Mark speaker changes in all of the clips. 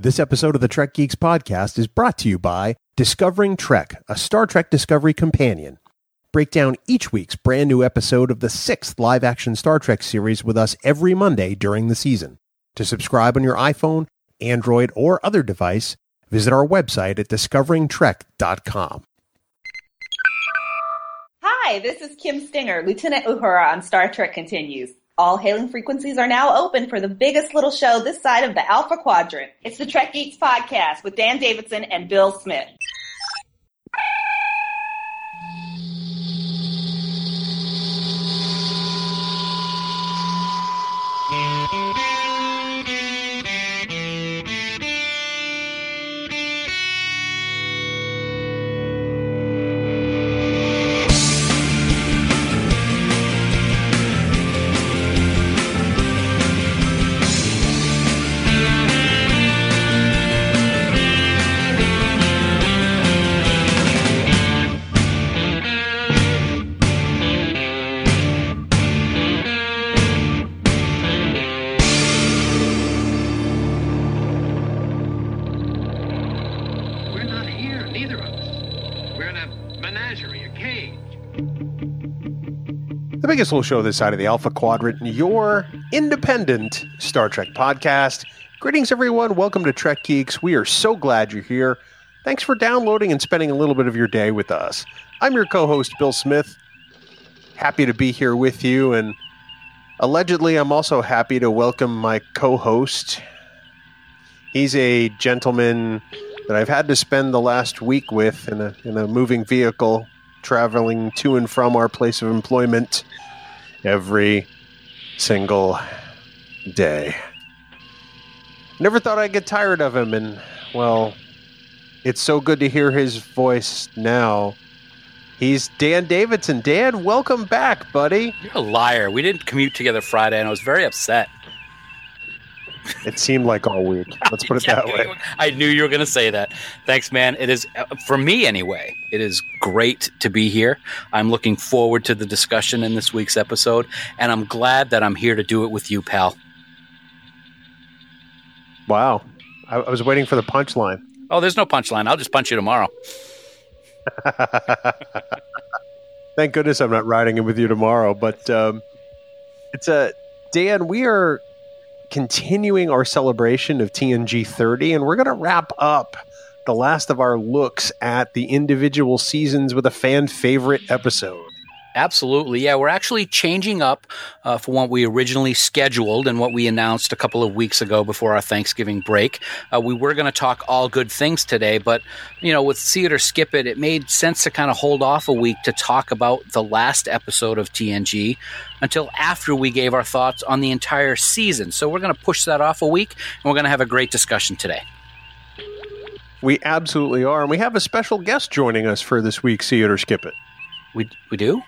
Speaker 1: This episode of the Trek Geeks podcast is brought to you by Discovering Trek, a Star Trek Discovery companion. Break down each week's brand new episode of the sixth live action Star Trek series with us every Monday during the season. To subscribe on your iPhone, Android, or other device, visit our website at discoveringtrek.com.
Speaker 2: Hi, this is Kim Stinger, Lieutenant Uhura on Star Trek Continues. All hailing frequencies are now open for the biggest little show this side of the Alpha Quadrant. It's the Trek Geeks podcast with Dan Davidson and Bill Smith.
Speaker 1: Biggest little show this side of the Alpha Quadrant, your independent Star Trek podcast. Greetings, everyone. Welcome to Trek Geeks. We are so glad you're here. Thanks for downloading and spending a little bit of your day with us. I'm your co host, Bill Smith. Happy to be here with you. And allegedly, I'm also happy to welcome my co host. He's a gentleman that I've had to spend the last week with in a, in a moving vehicle traveling to and from our place of employment every single day. Never thought I'd get tired of him, and well, it's so good to hear his voice now. He's Dan Davidson. Dan, welcome back, buddy.
Speaker 3: You're a liar. We didn't commute together Friday, and I was very upset.
Speaker 1: It seemed like all week. Let's put it that way.
Speaker 3: I knew you were going to say that. Thanks, man. It is, for me anyway, it is great to be here. I'm looking forward to the discussion in this week's episode, and I'm glad that I'm here to do it with you, pal.
Speaker 1: Wow. I, I was waiting for the punchline.
Speaker 3: Oh, there's no punchline. I'll just punch you tomorrow.
Speaker 1: Thank goodness I'm not riding in with you tomorrow. But um, it's a Dan. We are continuing our celebration of TNG 30, and we're going to wrap up the last of our looks at the individual seasons with a fan favorite episode.
Speaker 3: Absolutely. Yeah, we're actually changing up uh, for what we originally scheduled and what we announced a couple of weeks ago before our Thanksgiving break. Uh, we were going to talk all good things today, but, you know, with See It or Skip It, it made sense to kind of hold off a week to talk about the last episode of TNG until after we gave our thoughts on the entire season. So we're going to push that off a week and we're going to have a great discussion today.
Speaker 1: We absolutely are. And we have a special guest joining us for this week's See It or Skip It.
Speaker 3: We, we do?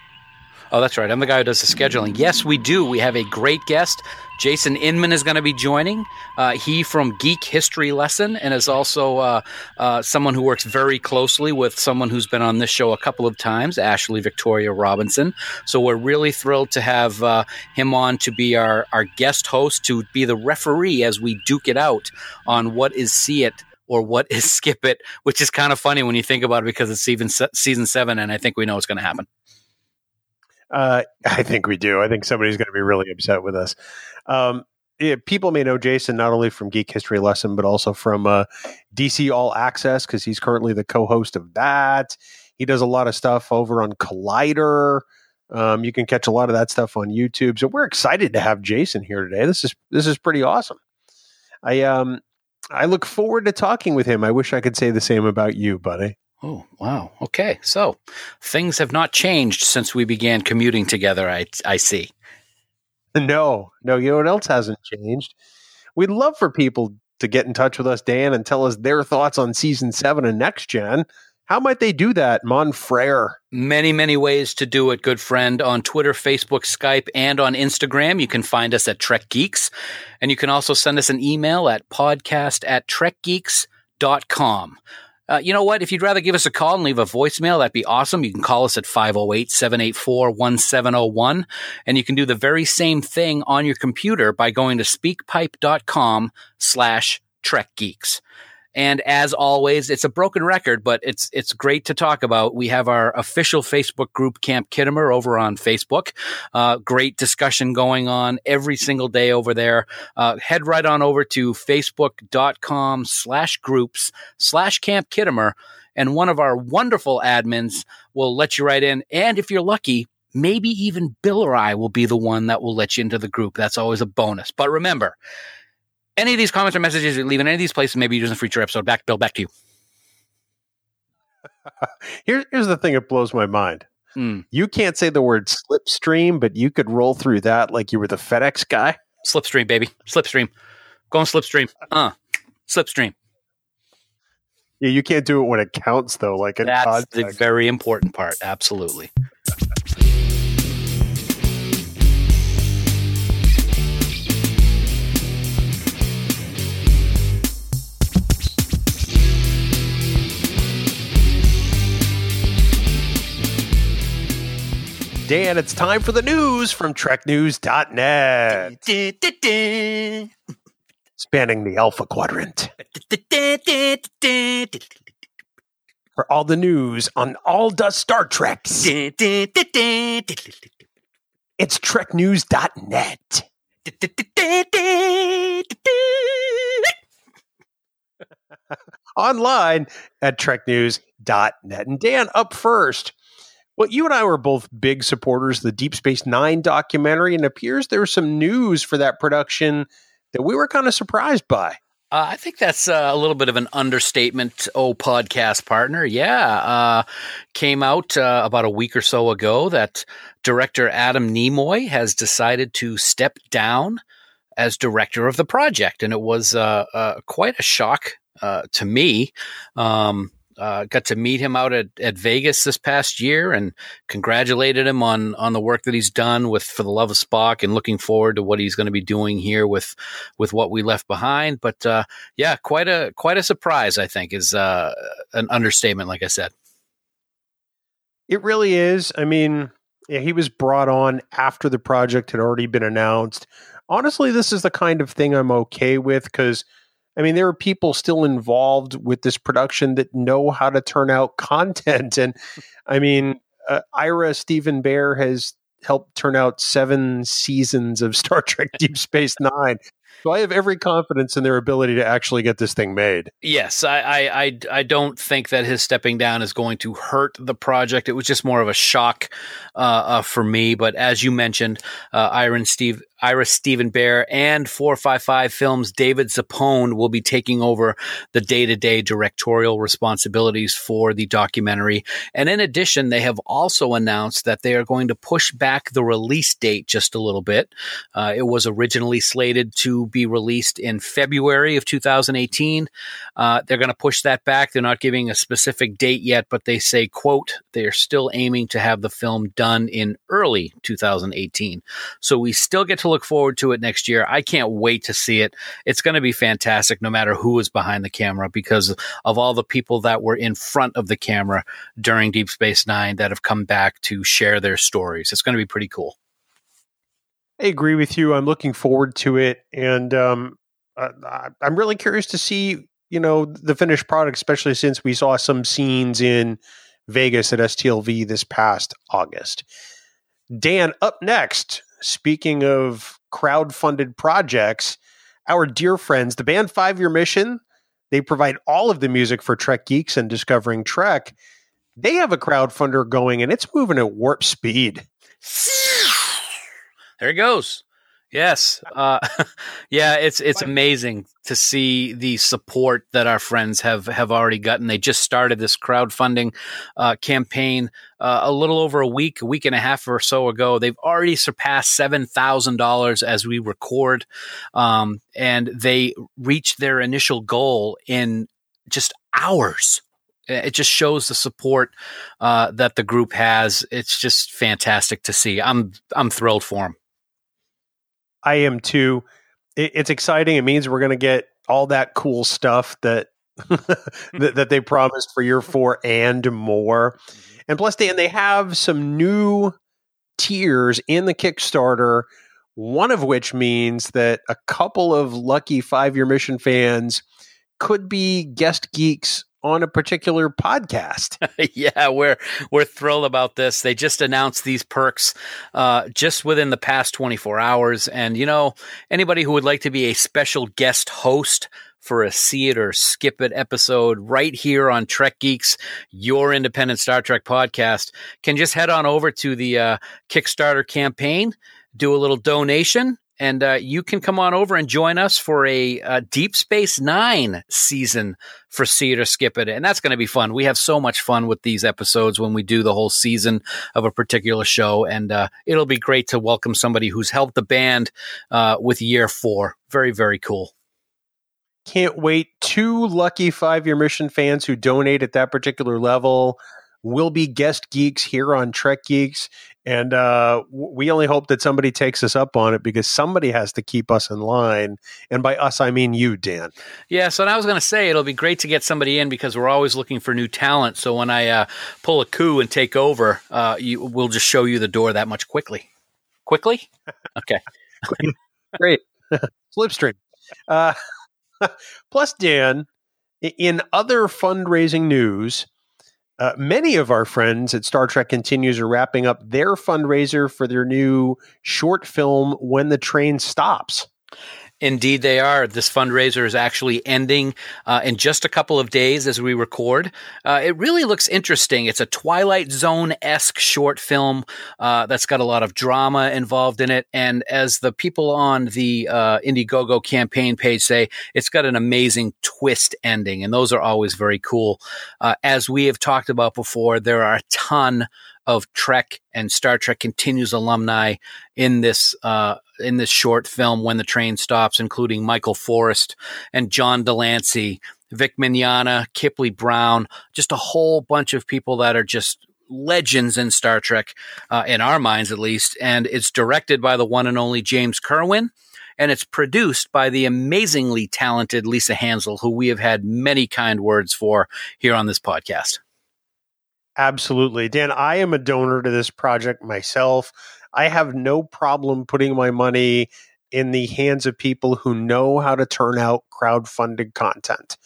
Speaker 3: Oh, that's right. I'm the guy who does the scheduling. Yes, we do. We have a great guest. Jason Inman is going to be joining. Uh, he from Geek History Lesson and is also uh, uh, someone who works very closely with someone who's been on this show a couple of times, Ashley Victoria Robinson. So we're really thrilled to have uh, him on to be our, our guest host, to be the referee as we duke it out on what is See It or what is Skip It, which is kind of funny when you think about it because it's even se- season seven, and I think we know what's going to happen.
Speaker 1: Uh, I think we do. I think somebody's going to be really upset with us. Um, yeah, people may know Jason not only from Geek History Lesson, but also from uh, DC All Access because he's currently the co-host of that. He does a lot of stuff over on Collider. Um, you can catch a lot of that stuff on YouTube. So we're excited to have Jason here today. This is this is pretty awesome. I um I look forward to talking with him. I wish I could say the same about you, buddy.
Speaker 3: Oh, wow. Okay. So things have not changed since we began commuting together, I, I see.
Speaker 1: No, no, you know what else hasn't changed? We'd love for people to get in touch with us, Dan, and tell us their thoughts on season seven and next gen. How might they do that, Mon Frere?
Speaker 3: Many, many ways to do it, good friend. On Twitter, Facebook, Skype, and on Instagram, you can find us at Trek Geeks. And you can also send us an email at podcast at trekgeeks.com. Uh, you know what? If you'd rather give us a call and leave a voicemail, that'd be awesome. You can call us at 508 784 1701. And you can do the very same thing on your computer by going to speakpipe.com slash Trek Geeks. And as always, it's a broken record, but it's it's great to talk about. We have our official Facebook group, Camp Khitomer, over on Facebook. Uh, great discussion going on every single day over there. Uh, head right on over to facebook.com slash groups slash Camp Khitomer, and one of our wonderful admins will let you right in. And if you're lucky, maybe even Bill or I will be the one that will let you into the group. That's always a bonus. But remember, any of these comments or messages you leave in any of these places, maybe you use in a future episode. Back, Bill, back to you.
Speaker 1: Here, here's the thing that blows my mind.
Speaker 3: Mm.
Speaker 1: You can't say the word slipstream, but you could roll through that like you were the FedEx guy.
Speaker 3: Slipstream, baby. Slipstream. Go on slipstream. Uh, slipstream.
Speaker 1: Yeah, you can't do it when it counts though. Like
Speaker 3: That's
Speaker 1: context.
Speaker 3: the very important part. Absolutely.
Speaker 1: Dan, it's time for the news from TrekNews.net, spanning the Alpha Quadrant. For all the news on all the Star Treks, it's TrekNews.net. Online at TrekNews.net. And Dan, up first. Well, you and I were both big supporters of the Deep Space Nine documentary, and it appears there was some news for that production that we were kind of surprised by.
Speaker 3: Uh, I think that's uh, a little bit of an understatement. Oh, podcast partner, yeah, uh, came out uh, about a week or so ago that director Adam Nimoy has decided to step down as director of the project, and it was uh, uh, quite a shock to me. Um, uh, got to meet him out at, at Vegas this past year and congratulated him on on the work that he's done with For the Love of Spock and looking forward to what he's going to be doing here with with what we left behind. But uh, yeah, quite a quite a surprise. I think is uh, an understatement. Like I said,
Speaker 1: it really is. I mean, yeah, he was brought on after the project had already been announced. Honestly, this is the kind of thing I'm okay with because I mean, there are people still involved with this production that know how to turn out content. And I mean, uh, Ira Steven Behr has helped turn out seven seasons of Star Trek Deep Space Nine. So I have every confidence in their ability to actually get this thing made.
Speaker 3: Yes, I, I, I, I don't think that his stepping down is going to hurt the project. It was just more of a shock uh, uh, for me. But as you mentioned, uh, Iron Steve, Ira Steven Behr and 455 Films David Zappone will be taking over the day to day directorial responsibilities for the documentary. And in addition, they have also announced that they are going to push back the release date just a little bit. Uh, it was originally slated to be released in February of 2018. Uh, they're going to push that back. They're not giving a specific date yet, but they say, quote, they're still aiming to have the film done in early 2018. So we still get to look forward to it next year. I can't wait to see it. It's going to be fantastic no matter who is behind the camera because of all the people that were in front of the camera during Deep Space Nine that have come back to share their stories. It's going to be pretty cool.
Speaker 1: I agree with you. I'm looking forward to it. And um, I'm really curious to see, you know, the finished product, especially since we saw some scenes in Vegas at STLV this past August. Dan, up next, speaking of crowd-funded projects, our dear friends, the band Five Year Mission, they provide all of the music for Trek Geeks and Discovering Trek. They have a crowdfunder going and it's moving at warp speed.
Speaker 3: There it goes. Yes. Uh, yeah, it's it's amazing to see the support that our friends have have already gotten. They just started this crowdfunding uh, campaign uh, a little over a week, a week and a half or so ago. They've already surpassed seven thousand dollars as we record, um, and they reached their initial goal in just hours it just shows the support uh, that the group has. It's just fantastic to see. I'm I'm thrilled for them.
Speaker 1: I am too. It, it's exciting. It means we're going to get all that cool stuff that that, that, they promised for year four and more. Mm-hmm. And plus, they and they have some new tiers in the Kickstarter one of which means that a couple of lucky five year mission fans could be guest geeks on a particular podcast.
Speaker 3: yeah, we're we're thrilled about this. They just announced these perks uh, just within the past 24 hours, and you know anybody who would like to be a special guest host for a see it or skip it episode right here on Trek Geeks, your independent Star Trek podcast, can just head on over to the uh, Kickstarter campaign, do a little donation, and uh, you can come on over and join us for a, a Deep Space Nine season for See It or Skip It. And that's going to be fun. We have so much fun with these episodes when we do the whole season of a particular show. And uh, it'll be great to welcome somebody who's helped the band uh, with year four. Very, very cool.
Speaker 1: Can't wait. Two lucky five year mission fans who donate at that particular level will be guest geeks here on Trek Geeks. And uh, we only hope that somebody takes us up on it because somebody has to keep us in line. And by us, I mean you, Dan.
Speaker 3: Yeah. So I was going to say it'll be great to get somebody in because we're always looking for new talent. So when I uh, pull a coup and take over, uh, you, we'll just show you the door that much quickly. Quickly? Okay.
Speaker 1: great. Slipstream. Uh, plus, Dan, in other fundraising news, uh, many of our friends at Star Trek Continues are wrapping up their fundraiser for their new short film, When the Train Stops.
Speaker 3: Indeed, they are. This fundraiser is actually ending uh, in just a couple of days as we record. Uh, it really looks interesting. It's a Twilight Zone esque short film uh, that's got a lot of drama involved in it. And as the people on the uh, Indiegogo campaign page say, it's got an amazing twist ending. And those are always very cool. Uh, as we have talked about before, there are a ton of Trek and Star Trek Continues alumni in this uh, in this short film when the train stops, including Michael Forest and John de Lancie, Vic Mignogna, Kipleigh Brown, just a whole bunch of people that are just legends in Star Trek, uh, in our minds at least. And it's directed by the one and only James Kerwin. And it's produced by the amazingly talented Lisa Hansel, who we have had many kind words for here on this podcast.
Speaker 1: Absolutely. Dan, I am a donor to this project myself. I have no problem putting my money in the hands of people who know how to turn out crowd-funded content.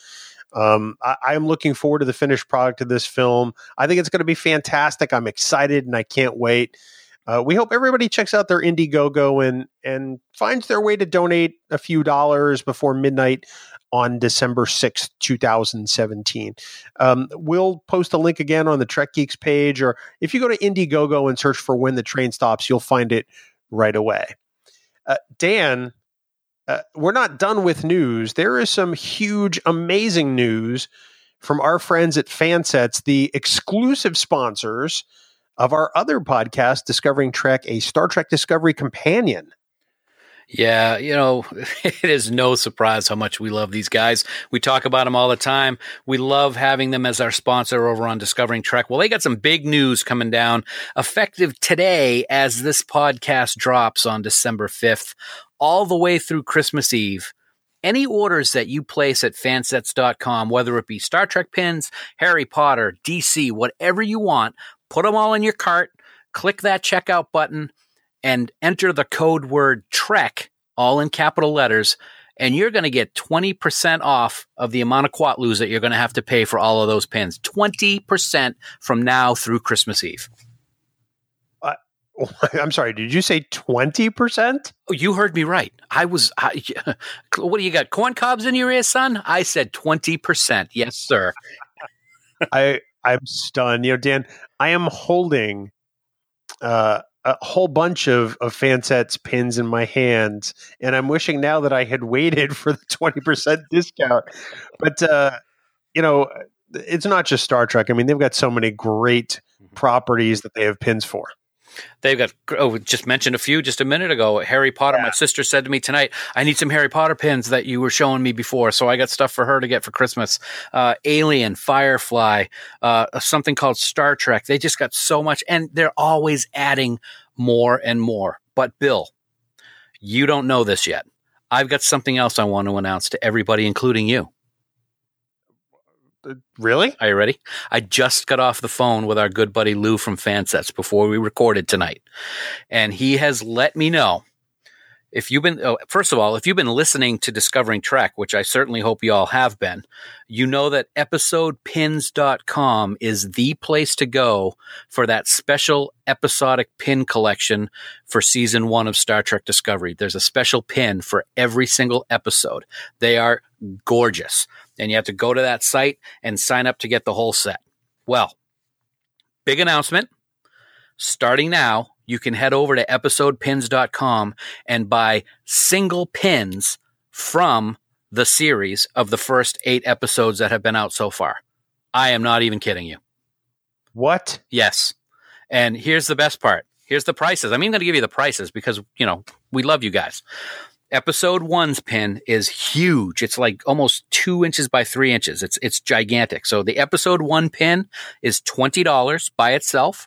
Speaker 1: Um, I, am looking forward to the finished product of this film. I think it's going to be fantastic. I'm excited and I can't wait. Uh, we hope everybody checks out their Indiegogo and and finds their way to donate a few dollars before midnight on December 6th, 2017. Um, we'll post a link again on the Trek Geeks page, or if you go to Indiegogo and search for When the Train Stops, you'll find it right away. Uh, Dan, uh, we're not done with news. There is some huge, amazing news from our friends at Fansets, the exclusive sponsors of our other podcast, Discovering Trek, a Star Trek Discovery Companion.
Speaker 3: Yeah, you know, it is no surprise how much we love these guys. We talk about them all the time. We love having them as our sponsor over on Discovering Trek. Well, they got some big news coming down effective today as this podcast drops on December 5th, all the way through Christmas Eve. Any orders that you place at fansets.com, whether it be Star Trek pins, Harry Potter, DC, whatever you want, put them all in your cart, click that checkout button and enter the code word Trek, all in capital letters, and you're going to get 20% off of the amount of quatloos that you're going to have to pay for all of those pins. 20% from now through Christmas Eve.
Speaker 1: Uh, I'm sorry, did you say 20%?
Speaker 3: Oh, you heard me right. I was, I, what do you got? Corn cobs in your ears, son? I said 20%. Yes, sir.
Speaker 1: I, I'm stunned. You know, Dan, I am holding uh, a whole bunch of, of Fansets pins in my hands, and I'm wishing now that I had waited for the 20% discount. But, uh, you know, it's not just Star Trek. I mean, they've got so many great mm-hmm. properties that they have pins for.
Speaker 3: They've got, oh, just mentioned a few just a minute ago. Harry Potter. Yeah. My sister said to me tonight, I need some Harry Potter pins that you were showing me before. So I got stuff for her to get for Christmas. Uh, Alien, Firefly, uh, something called Star Trek. They just got so much, and they're always adding more and more. But Bill, you don't know this yet. I've got something else I want to announce to everybody, including you.
Speaker 1: Really?
Speaker 3: Are you ready? I just got off the phone with our good buddy Lou from Fansets before we recorded tonight. And he has let me know if you've been, oh, first of all, if you've been listening to Discovering Trek, which I certainly hope you all have been, you know that episodepins.com is the place to go for that special episodic pin collection for season one of Star Trek Discovery. There's a special pin for every single episode. They are gorgeous. And you have to go to that site and sign up to get the whole set. Well, big announcement. Starting now, you can head over to episodepins.com and buy single pins from the series of the first eight episodes that have been out so far. I am not even kidding you.
Speaker 1: What?
Speaker 3: Yes. And here's the best part. Here's the prices. I'm even going to give you the prices because, you know, we love you guys. Episode one's pin is huge. It's like almost two inches by three inches. It's it's gigantic. So the episode one pin is twenty dollars by itself.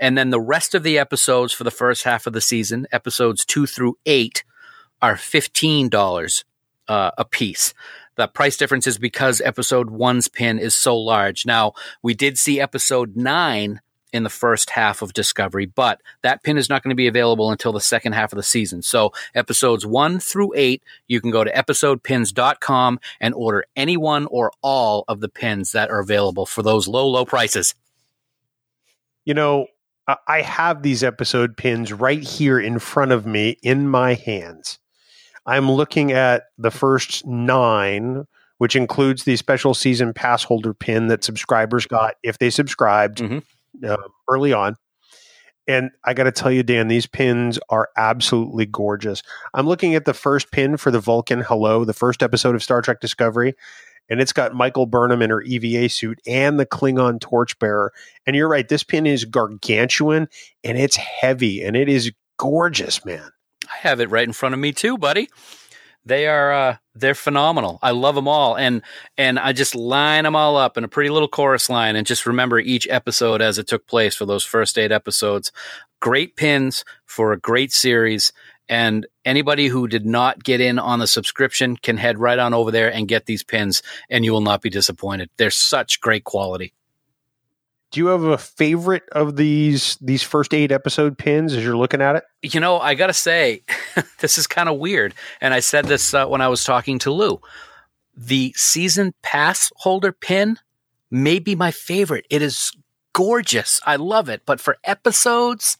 Speaker 3: And then the rest of the episodes for the first half of the season, episodes two through eight, are $15 uh, a piece. The price difference is because episode one's pin is so large. Now, we did see episode nine in the first half of Discovery, but that pin is not going to be available until the second half of the season. So episodes one through eight, you can go to episodepins.com and order any one or all of the pins that are available for those low, low prices.
Speaker 1: You know, I- have these episode pins right here in front of me in my hands. I'm looking at the first nine, which includes the special season pass holder pin that subscribers got if they subscribed
Speaker 3: Mhm.
Speaker 1: Uh, early on. And I got to tell you, Dan, these pins are absolutely gorgeous. I'm looking at the first pin for the Vulcan Hello, the first episode of Star Trek Discovery, and it's got Michael Burnham in her EVA suit and the Klingon torchbearer. And you're right, this pin is gargantuan and it's heavy and it is gorgeous, man.
Speaker 3: I have it right in front of me too, buddy. They are uh, they're phenomenal. I love them all, and and I just line them all up in a pretty little chorus line, and just remember each episode as it took place for those first eight episodes. Great pins for a great series, and anybody who did not get in on the subscription can head right on over there and get these pins, and you will not be disappointed. They're such great quality.
Speaker 1: Do you have a favorite of these these first eight episode pins as you're looking at it?
Speaker 3: You know, I got to say, this is kind of weird. And I said this uh, when I was talking to Lou. The season pass holder pin may be my favorite. It is gorgeous. I love it. But for episodes,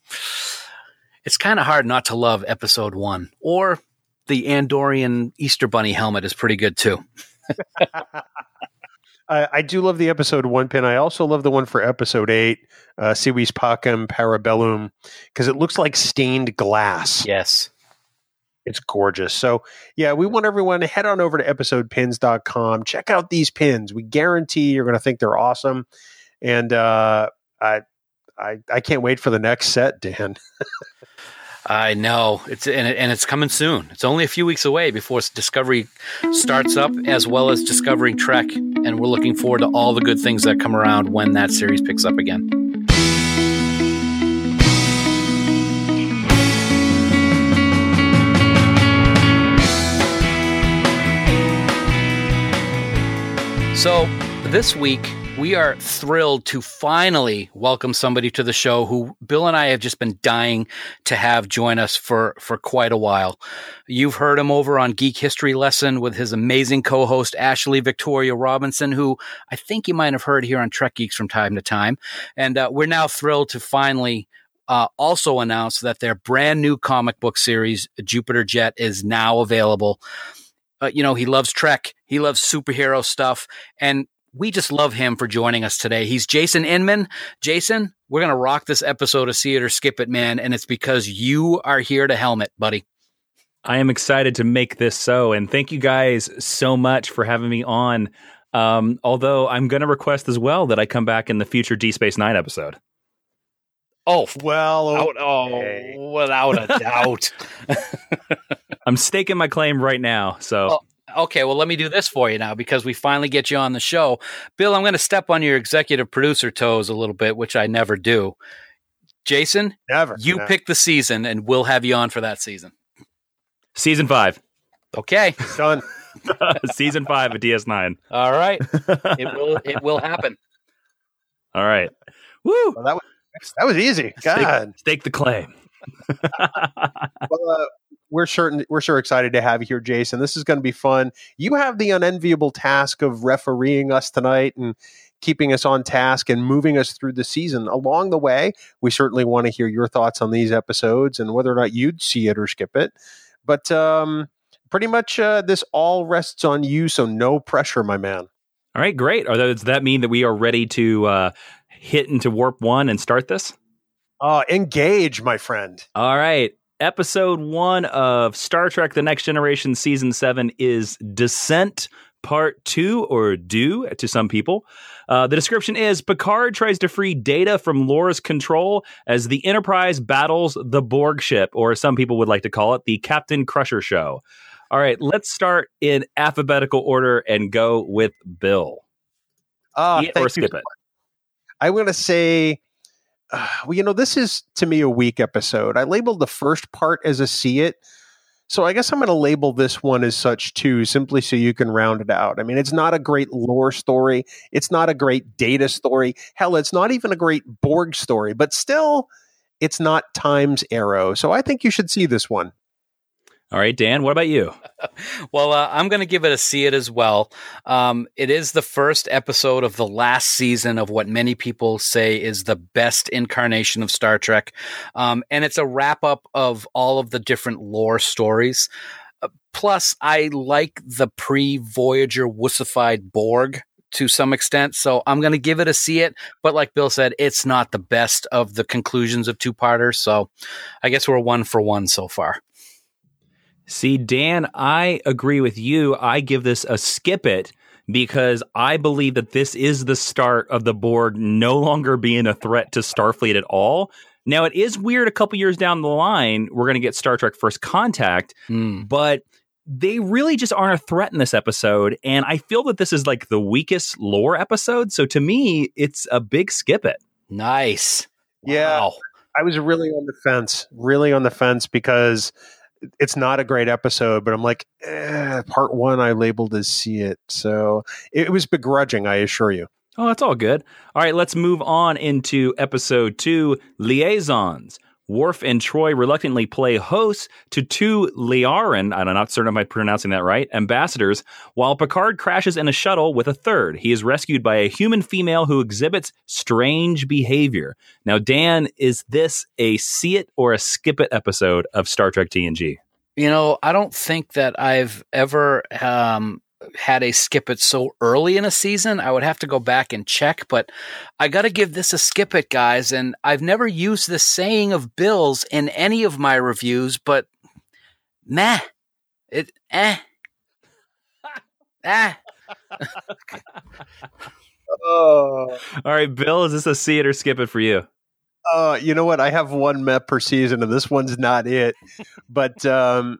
Speaker 3: it's kind of hard not to love episode one. Or the Andorian Easter Bunny helmet is pretty good too.
Speaker 1: I, I do love the episode one pin. I also love the one for episode eight, uh, Si Vis Pacem Para Bellum, because it looks like stained glass.
Speaker 3: Yes.
Speaker 1: It's gorgeous. So, yeah, we want everyone to head on over to episodepins.com. Check out these pins. We guarantee you're going to think they're awesome. And uh, I, I, I can't wait for the next set, Dan.
Speaker 3: I know it's and, it, and it's coming soon. It's only a few weeks away before Discovery starts up, as well as Discovering Trek, and we're looking forward to all the good things that come around when that series picks up again. So this week we are thrilled to finally welcome somebody to the show who Bill and I have just been dying to have join us for for quite a while. You've heard him over on Geek History Lesson with his amazing co-host Ashley Victoria Robinson, who I think you might have heard here on Trek Geeks from time to time. And uh, we're now thrilled to finally uh, also announce that their brand new comic book series, Jupiter Jet, is now available. Uh, you know, he loves Trek, he loves superhero stuff, and we just love him for joining us today. He's Jason Inman. Jason, we're going to rock this episode of See It or Skip It, man, and it's because you are here to helmet, buddy.
Speaker 4: I am excited to make this so, and thank you guys so much for having me on. Um, although I'm going to request as well that I come back in the future D Space Nine episode.
Speaker 3: Oh,
Speaker 1: Well, okay.
Speaker 3: oh, without a doubt.
Speaker 4: I'm staking my claim right now. So
Speaker 3: Oh, okay, well, let me do this for you now because we finally get you on the show. Bill, I'm going to step on your executive producer toes a little bit, which I never do. Jason,
Speaker 1: never.
Speaker 3: you
Speaker 1: No.
Speaker 3: pick the season and we'll have you on for that season.
Speaker 4: season five,
Speaker 3: Okay.
Speaker 1: Done.
Speaker 4: season five of DS9.
Speaker 3: All right. It will it will happen.
Speaker 4: All right. Woo!
Speaker 1: Well, that was that was easy.
Speaker 4: Stake,
Speaker 1: God.
Speaker 4: stake the claim.
Speaker 1: Well, uh, we're certain we're so excited to have you here, Jason. This is going to be fun. You have the unenviable task of refereeing us tonight and keeping us on task and moving us through the season. Along the way, we certainly want to hear your thoughts on these episodes and whether or not you'd see it or skip it. But um, pretty much uh, this all rests on you, so no pressure, my man.
Speaker 4: All right, great. Are those, does that mean that we are ready to uh, hit into warp one and start this?
Speaker 1: Uh, engage, my friend.
Speaker 4: All right. Episode one of Star Trek The Next Generation Season 7 is Descent Part 2, or Do to some people. Uh, the description is Picard tries to free data from Lore's control as the Enterprise battles the Borg ship, or some people would like to call it the Captain Crusher Show. All right, let's start in alphabetical order and go with Bill.
Speaker 1: Uh,
Speaker 4: or skip it.
Speaker 1: I'm going to say, well, you know, this is to me a weak episode. I labeled the first part as a see it. So I guess I'm going to label this one as such too, simply so you can round it out. I mean, it's not a great lore story. It's not a great data story. Hell, it's not even a great Borg story, but still, it's not Time's Arrow. So I think you should see this one.
Speaker 4: All right, Dan, what about you?
Speaker 3: Well, uh, I'm going to give it a see it as well. Um, it is the first episode of the last season of what many people say is the best incarnation of Star Trek. Um, and it's a wrap up of all of the different lore stories. Uh, plus, I like the pre Voyager wussified Borg to some extent. So I'm going to give it a see it. But like Bill said, it's not the best of the conclusions of two parters. So I guess we're one for one so far.
Speaker 4: See, Dan, I agree with you. I give this a skip it because I believe that this is the start of the Borg no longer being a threat to Starfleet at all. Now, it is weird a couple years down the line, we're going to get Star Trek First Contact,
Speaker 3: Mm.
Speaker 4: but they really just aren't a threat in this episode. And I feel that this is like the weakest lore episode. So to me, it's a big skip it.
Speaker 3: Nice.
Speaker 1: Yeah. I was really on the fence, really on the fence because it's not a great episode, but I'm like, eh, part one I labeled as see it. So it was begrudging, I assure you.
Speaker 4: Oh, that's all good. All right, let's move on into episode two liaisons. Worf and Troi reluctantly play hosts to two Liaran, I'm not certain if I'm pronouncing that right, ambassadors, while Picard crashes in a shuttle with a third. He is rescued by a human female who exhibits strange behavior. Now, Dan, is this a see it or a skip it episode of Star Trek TNG?
Speaker 3: You know, I don't think that I've ever um, had a skip it so early in a season. I would have to go back and check, but I got to give this a skip it, guys. And I've never used the saying of Bill's in any of my reviews, but meh, it eh, ah.
Speaker 1: Oh,
Speaker 4: All right, Bill, is this a see it or skip it for you?
Speaker 1: uh, you know what? I have one Met per season, and this one's not it. But um,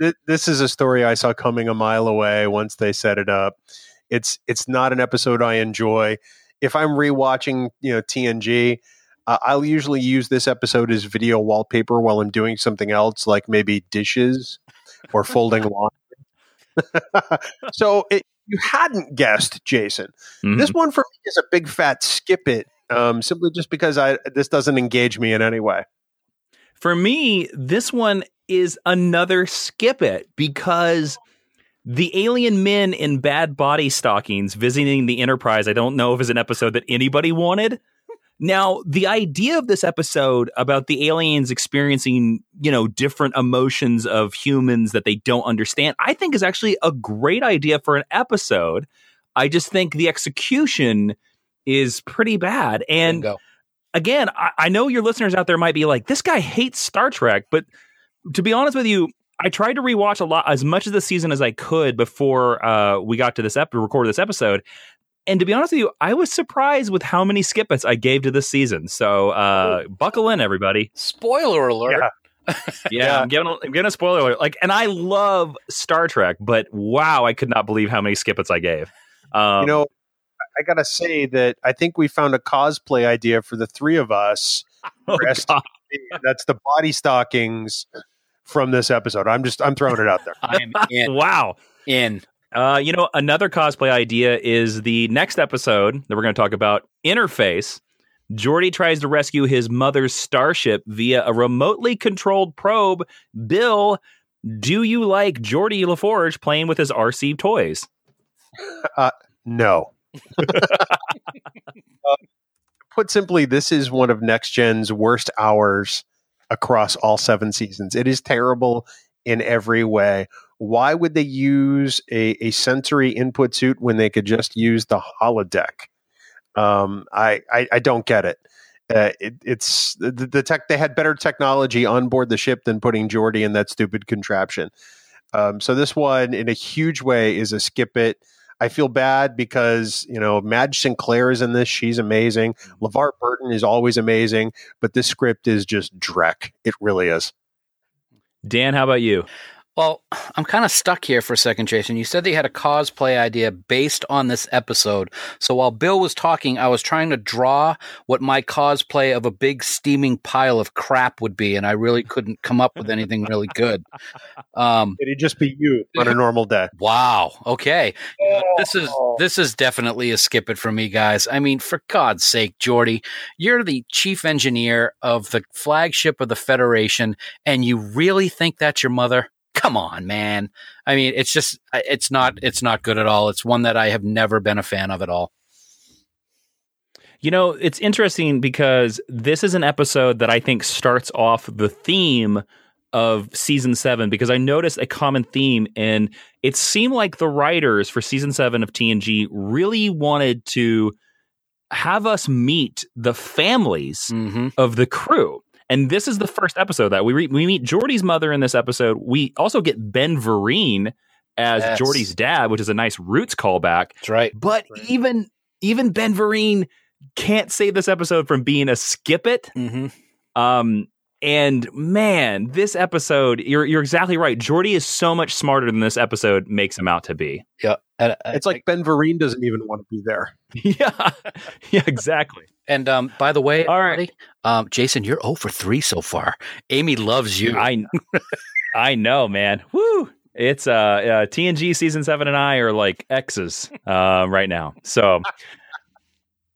Speaker 1: th- this is a story I saw coming a mile away once they set it up. It's it's not an episode I enjoy. If I'm rewatching, you know, TNG, uh, I'll usually use this episode as video wallpaper while I'm doing something else, like maybe dishes or folding laundry. so it, you hadn't guessed, Jason.
Speaker 4: Mhm.
Speaker 1: This one for me is a big fat skip it, um, simply just because I this doesn't engage me in any way.
Speaker 4: For me, this one is another skip it because the alien men in bad body stockings visiting the Enterprise, I don't know if is an episode that anybody wanted. Now, the idea of this episode about the aliens experiencing, you know, different emotions of humans that they don't understand, I think is actually a great idea for an episode. I just think the execution is pretty bad. And
Speaker 3: Bingo.
Speaker 4: Again, I, I know your listeners out there might be like, this guy hates Star Trek, but to be honest with you, I tried to rewatch a lot as much of the season as I could before uh, we got to this ep- recorded this episode. And to be honest with you, I was surprised with how many skip-its I gave to this season. So uh, buckle in, everybody.
Speaker 3: Spoiler alert.
Speaker 1: Yeah.
Speaker 4: Yeah,
Speaker 1: Yeah.
Speaker 4: I'm giving a, I'm giving a spoiler alert. Like, and I love Star Trek, but wow, I could not believe how many skip-its I gave. Um,
Speaker 1: you know, I gotta say that I think we found a cosplay idea for the three of us.
Speaker 4: oh.
Speaker 1: That's the body stockings from this episode. I'm just I'm throwing it out there.
Speaker 3: I'm in.
Speaker 4: wow.
Speaker 3: in.
Speaker 4: Uh, you know, another cosplay idea is the next episode that we're going to talk about, Interface. Geordi tries to rescue his mother's starship via a remotely controlled probe. Bill, do you like Geordi LaForge playing with his RC toys?
Speaker 1: No. Uh, put simply, this is one of Next Gen's worst hours across all seven seasons. It is terrible in every way. Why would they use a, a sensory input suit when they could just use the holodeck? Um, I, I, I don't get it. Uh, it, it's the, the tech. They had better technology on board the ship than putting Geordi in that stupid contraption. Um, so this one, in a huge way, is a skip it. I feel bad because you know Madge Sinclair is in this; she's amazing. Mm-hmm. LeVar Burton is always amazing, but this script is just dreck. It really is.
Speaker 4: Dan, how about you?
Speaker 3: Well, I'm kind of stuck here for a second, Jason. You said that you had a cosplay idea based on this episode. So while Bill was talking, I was trying to draw what my cosplay of a big steaming pile of crap would be, and I really couldn't come up with anything really good. Um,
Speaker 1: It'd just be you on a normal day.
Speaker 3: wow. Okay. This is this is definitely a skip it for me, guys. I mean, for God's sake, Geordi, you're the chief engineer of the flagship of the Federation, and you really think that's your mother? Come on, man. I mean, it's just it's not it's not good at all. It's one that I have never been a fan of at all.
Speaker 4: You know, it's interesting because this is an episode that I think starts off the theme of season seven because I noticed a common theme and it seemed like the writers for season seven of TNG really wanted to have us meet the families
Speaker 3: Mm-hmm.
Speaker 4: of the crew. And this is the first episode that we re- we meet Geordi's mother in this episode. We also get Ben Vereen as
Speaker 3: Yes.
Speaker 4: Geordi's dad, which is a nice roots callback.
Speaker 3: That's right.
Speaker 4: But even even Ben Vereen can't save this episode from being a skip it.
Speaker 3: Mm-hmm.
Speaker 4: Um, and man, this episode, you're you're exactly right. Geordi is so much smarter than this episode makes him out to be.
Speaker 3: Yeah. And, uh,
Speaker 1: It's like Ben Vereen doesn't even want to be there.
Speaker 4: yeah, yeah, exactly.
Speaker 3: And um, by the way,
Speaker 4: All right.
Speaker 3: everybody, um, Jason, you're 0 for 3 so far. Amy loves you.
Speaker 4: I I know, man. Woo! It's uh, uh TNG season seven and I are like X's uh, right now. So,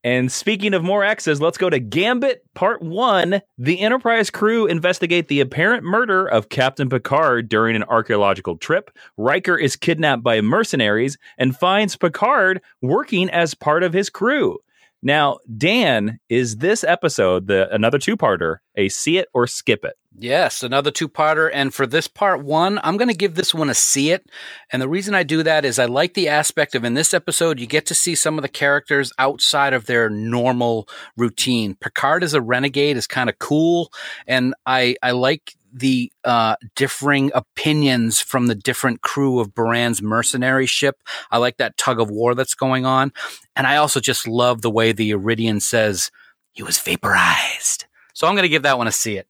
Speaker 4: and speaking of more X's, let's go to Gambit Part One. The Enterprise crew investigate the apparent murder of Captain Picard during an archaeological trip. Riker is kidnapped by mercenaries and finds Picard working as part of his crew. Now, Dan, is this episode the another two-parter a see it or skip it?
Speaker 3: Yes, another two parter. And for this part one, I'm going to give this one a see it. And the reason I do that is I like the aspect of in this episode, you get to see some of the characters outside of their normal routine. Picard as a renegade is kind of cool. And I, I like the uh, differing opinions from the different crew of Baran's mercenary ship. I like that tug of war that's going on. And I also just love the way the Yridian says he was vaporized. So I'm going to give that one a see it.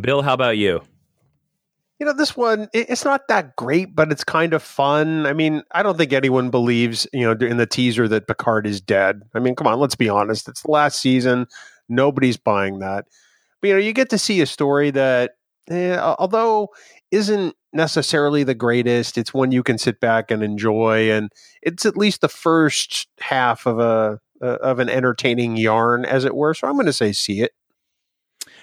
Speaker 4: Bill, how about you?
Speaker 1: You know, this one, it's not that great, but it's kind of fun. I mean, I don't think anyone believes, you know, in the teaser that Picard is dead. I mean, come on, let's be honest. It's the last season. Nobody's buying that. But, you know, you get to see a story that, eh, although isn't necessarily the greatest, it's one you can sit back and enjoy. And it's at least the first half of a, uh, of an entertaining yarn, as it were. So I'm going to say see it.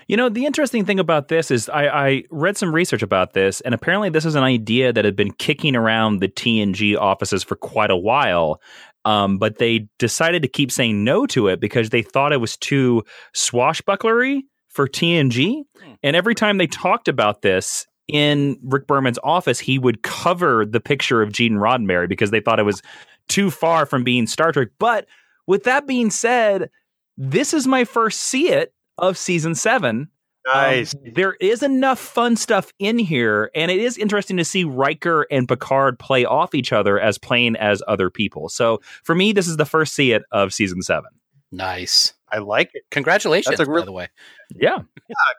Speaker 4: You know, the interesting thing about this is I, I read some research about this, and apparently this is an idea that had been kicking around the TNG offices for quite a while. Um, but they decided to keep saying no to it because they thought it was too swashbucklery for TNG. And every time they talked about this in Rick Berman's office, he would cover the picture of Gene Roddenberry because they thought it was too far from being Star Trek. But with that being said, this is my first see it of season seven. Um,
Speaker 1: Nice.
Speaker 4: there is enough fun stuff in here, and it is interesting to see Riker and Picard play off each other as playing as other people. So for me, this is the first see it of season seven.
Speaker 3: Nice.
Speaker 1: I like it.
Speaker 3: Congratulations,
Speaker 1: That's a real-
Speaker 3: by the way.
Speaker 4: Yeah.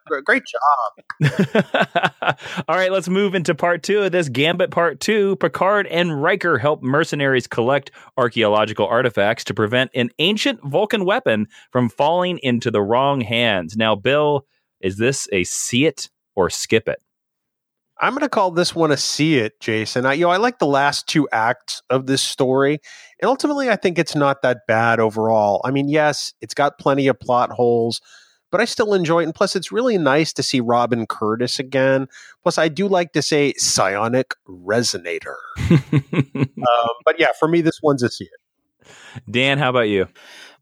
Speaker 1: Gr- Great job.
Speaker 4: All right, let's move into part two of this Gambit part two. Picard and Riker help mercenaries collect archaeological artifacts to prevent an ancient Vulcan weapon from falling into the wrong hands. Now, Bill, is this a see it or skip it?
Speaker 1: I'm going to call this one a see it, Jason. I, you know, I like the last two acts of this story, and ultimately, I think it's not that bad overall. I mean, yes, it's got plenty of plot holes, but I still enjoy it. And plus, it's really nice to see Robin Curtis again. Plus, I do like to say psionic resonator. um, but yeah, for me, this one's a see it.
Speaker 4: Dan, how about you?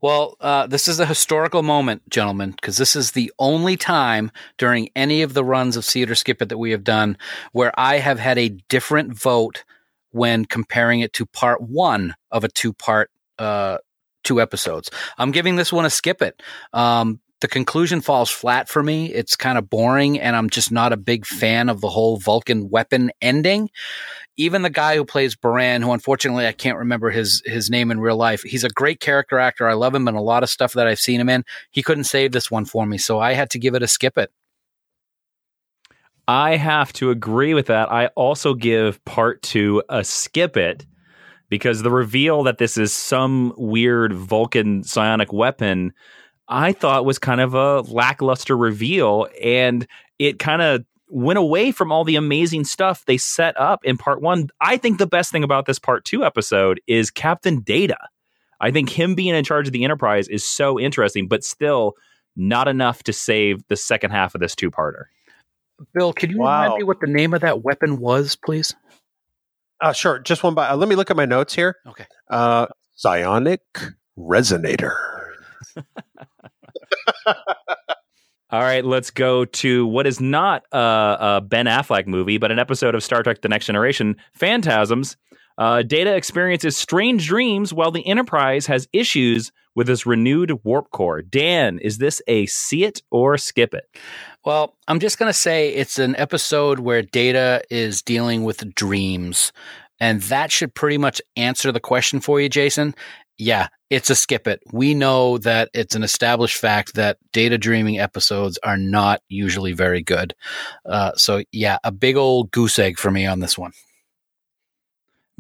Speaker 3: Well, uh, this is a historical moment, gentlemen, because this is the only time during any of the runs of It Skip It that we have done where I have had a different vote when comparing it to part one of a two part, uh, two episodes. I'm giving this one a skip it. Um, the conclusion falls flat for me. It's kind of boring, and I'm just not a big fan of the whole Vulcan weapon ending. Even the guy who plays Baran, who unfortunately I can't remember his his name in real life, he's a great character actor. I love him in a lot of stuff that I've seen him in. He couldn't save this one for me, so I had to give it a skip it.
Speaker 4: I have to agree with that. I also give part two a skip it because the reveal that this is some weird Vulcan psionic weapon I thought was kind of a lackluster reveal. And it kind of went away from all the amazing stuff they set up in part one. I think the best thing about this part two episode is Captain Data. I think him being in charge of the Enterprise is so interesting, but still not enough to save the second half of this two parter.
Speaker 3: Bill, can you wow. remind me what the name of that weapon was, please?
Speaker 1: Uh, sure. Just one by. Uh, let me look at my notes here.
Speaker 3: Okay.
Speaker 1: Uh, psionic resonator.
Speaker 4: All right, let's go to what is not a, a, Ben Affleck movie, but an episode of Star Trek The Next Generation Phantasms. Uh, Data experiences strange dreams while the Enterprise has issues with this renewed warp core. Dan, is this a see it or skip it?
Speaker 3: Well, I'm just going to say it's an episode where Data is dealing with dreams. And that should pretty much answer the question for you, Jason yeah, it's a skip it. We know that it's an established fact that data dreaming episodes are not usually very good. Uh, so, yeah, a big old goose egg for me on this one.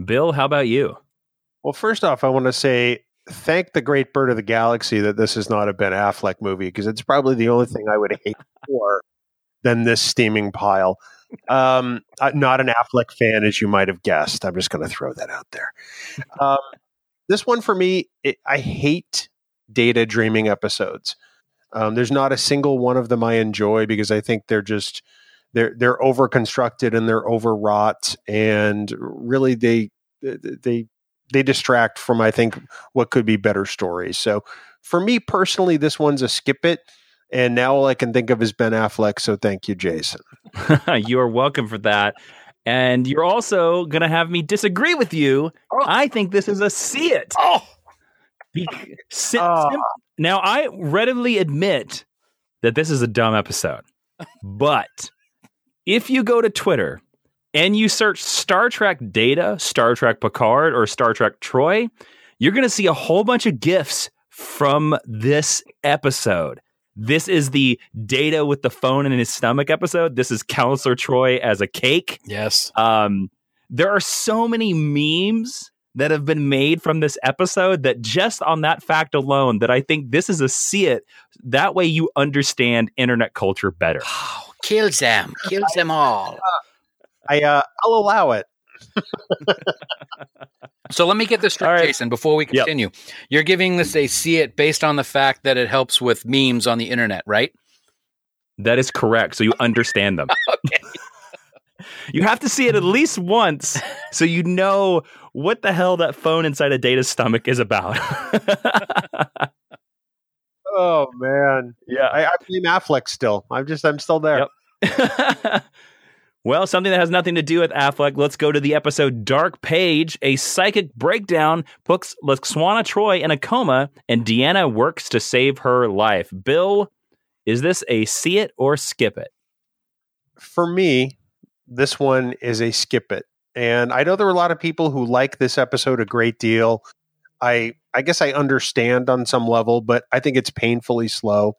Speaker 4: Bill, how about you?
Speaker 1: Well, first off, I want to say thank the great bird of the galaxy that this is not a Ben Affleck movie because it's probably the only thing I would hate more than this steaming pile. Um, I'm not an Affleck fan, as you might have guessed. I'm just going to throw that out there. Um, this one for me, it, I hate data dreaming episodes. Um, there's not a single one of them I enjoy because I think they're just they're they're over constructed and they're overwrought and really they they they distract from I think what could be better stories. So for me personally, this one's a skip it. And now all I can think of is Ben Affleck. So thank you, Jason.
Speaker 4: you are welcome for that. And you're also going to have me disagree with you. Oh. I think this is a see it.
Speaker 3: Oh.
Speaker 4: Be- ah. sim- oh. Sim- now, I readily admit that this is a dumb episode. but if you go to Twitter and you search Star Trek data, Star Trek Picard, or Star Trek Troi, you're going to see a whole bunch of GIFs from this episode. This is the data with the phone in his stomach episode. This is Counselor Troi as a cake.
Speaker 3: Yes.
Speaker 4: Um, there are so many memes that have been made from this episode that just on that fact alone that I think this is a see it. That way you understand internet culture better.
Speaker 3: Oh, kills them. Kills them all.
Speaker 1: I uh, I'll allow it.
Speaker 3: So let me get this straight, right. Jason, before we continue. Yep. You're giving this a see it based on the fact that it helps with memes on the internet, right?
Speaker 4: That is correct. So you understand them. okay. you have to see it at least once so you know what the hell that phone inside a data's stomach is about.
Speaker 1: oh man. Yeah. I, I blame Affleck still. I'm just I'm still there.
Speaker 4: Yep. Well, something that has nothing to do with Affleck. Let's go to the episode Dark Page. A psychic breakdown puts Lwaxana Troi in a coma, and Deanna works to save her life. Bill, is this a see it or skip it?
Speaker 1: For me, this one is a skip it. And I know there are a lot of people who like this episode a great deal. I I guess I understand on some level, but I think it's painfully slow.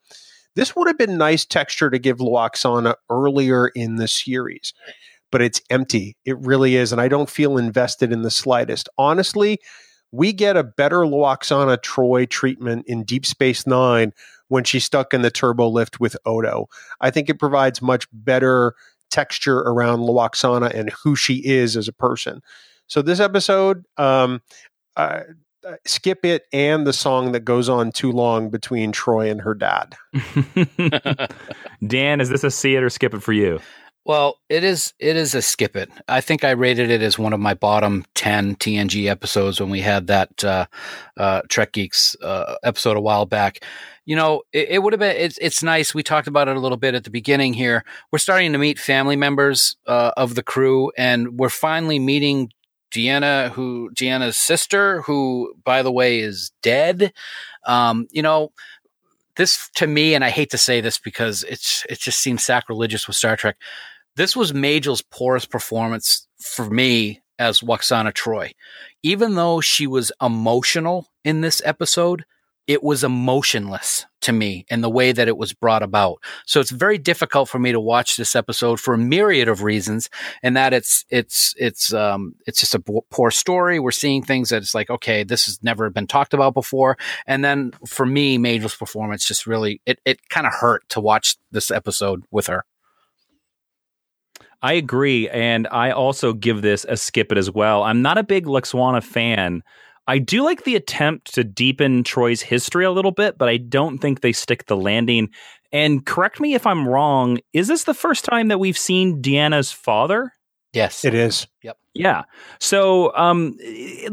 Speaker 1: This would have been nice texture to give Lwaxana earlier in the series, but it's empty. It really is. And I don't feel invested in the slightest. Honestly, we get a better Lwaxana Troi treatment in Deep Space Nine when she's stuck in the turbo lift with Odo. I think it provides much better texture around Lwaxana and who she is as a person. So this episode, um, uh, skip it and the song that goes on too long between Troi and her dad.
Speaker 4: Dan, is this a see it or skip it for you?
Speaker 3: Well, it is it is a skip it. I think I rated it as one of my bottom ten TNG episodes when we had that uh, uh, Trek Geeks uh, episode a while back. You know, it, it would have been. It's it's nice. We talked about it a little bit at the beginning here. We're starting to meet family members uh, of the crew, and we're finally meeting Deanna, who Deanna's sister, who by the way is dead. Um, you know, this to me, and I hate to say this because it's it just seems sacrilegious with Star Trek this was Majel's poorest performance for me as Lwaxana Troi. Even though she was emotional in this episode, it was emotionless to me in the way that it was brought about. So it's very difficult for me to watch this episode for a myriad of reasons, and that it's it's it's um it's just a poor story. We're seeing things that it's like, okay, this has never been talked about before, and then for me, Majel's performance just really it it kind of hurt to watch this episode with her.
Speaker 4: I agree, and I also give this a skip it as well. I'm not a big Luxwana fan. I do like the attempt to deepen Troi's history a little bit, but I don't think they stick the landing. And correct me if I'm wrong, is this the first time that we've seen Deanna's father?
Speaker 3: Yes.
Speaker 1: It is.
Speaker 3: Yep.
Speaker 4: Yeah. So, um,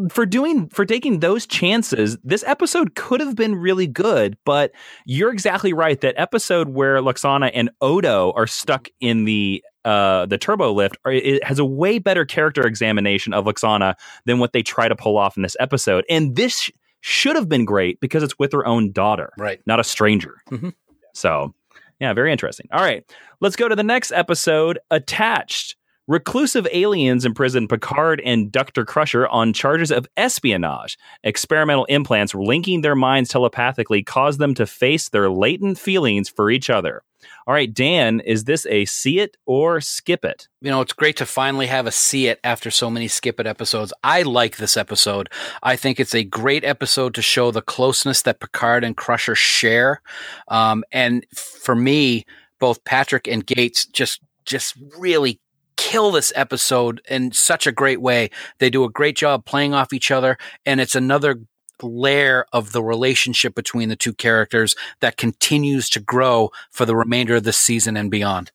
Speaker 4: for doing, for taking those chances, this episode could have been really good, but you're exactly right. That episode where Luxana and Odo are stuck in the uh, the turbo lift are, it has a way better character examination of Luxana than what they try to pull off in this episode. And this sh- should have been great because it's with her own daughter,
Speaker 3: right?
Speaker 4: Not a stranger.
Speaker 3: Mm-hmm.
Speaker 4: So, yeah, very interesting. All right, let's go to the next episode. Attached. Reclusive aliens imprison Picard and Dr. Crusher on charges of espionage. Experimental implants linking their minds telepathically cause them to face their latent feelings for each other. All right, Dan, is this a see it or skip it?
Speaker 3: You know, it's great to finally have a see it after so many skip it episodes. I like this episode. I think it's a great episode to show the closeness that Picard and Crusher share. Um, and for me, both Patrick and Gates just just really kill this episode in such a great way. They do a great job playing off each other, and it's another layer of the relationship between the two characters that continues to grow for the remainder of the season and beyond.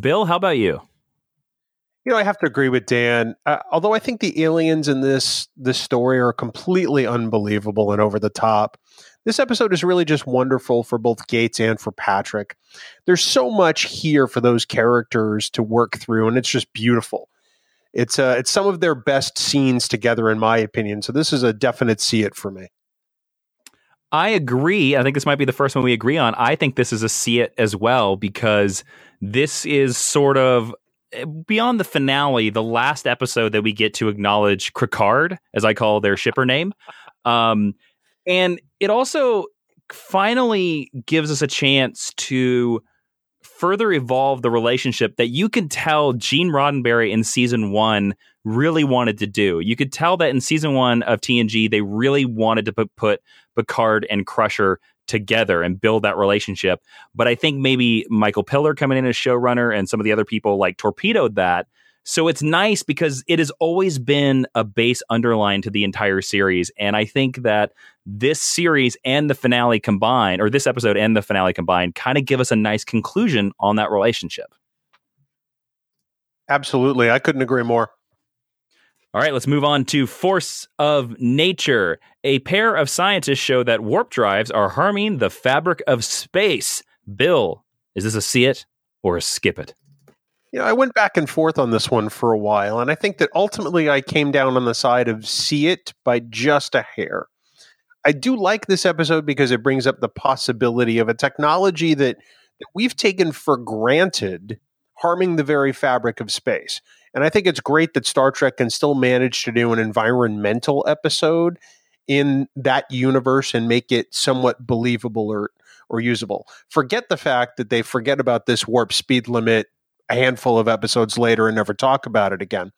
Speaker 4: Bill, how about you?
Speaker 1: You know, I have to agree with Dan. Uh, although I think the aliens in this this story are completely unbelievable and over the top. This episode is really just wonderful for both Gates and for Patrick. There's so much here for those characters to work through, and it's just beautiful. It's uh, it's some of their best scenes together, in my opinion. So this is a definite see it for me.
Speaker 4: I agree. I think this might be the first one we agree on. I think this is a see it as well because this is sort of eh, beyond the finale, the last episode that we get to acknowledge Cricard, as I call their shipper name. Um, and it also finally gives us a chance to further evolve the relationship that you could tell Gene Roddenberry in season one really wanted to do. You could tell that in season one of TNG, they really wanted to put, put Picard and Crusher together and build that relationship. But I think maybe Michael Piller coming in as showrunner and some of the other people like torpedoed that. So it's nice because it has always been a base underline to the entire series. And I think that this series and the finale combined, or this episode and the finale combined, kind of give us a nice conclusion on that relationship.
Speaker 1: Absolutely. I couldn't agree more.
Speaker 4: All right, let's move on to Force of Nature. A pair of scientists show that warp drives are harming the fabric of space. Bill, is this a see it or a skip it?
Speaker 1: You know, I went back and forth on this one for a while, and I think that ultimately I came down on the side of see it by just a hair. I do like this episode because it brings up the possibility of a technology that, that we've taken for granted harming the very fabric of space. And I think it's great that Star Trek can still manage to do an environmental episode in that universe and make it somewhat believable or or usable. Forget the fact that they forget about this warp speed limit a handful of episodes later and never talk about it again.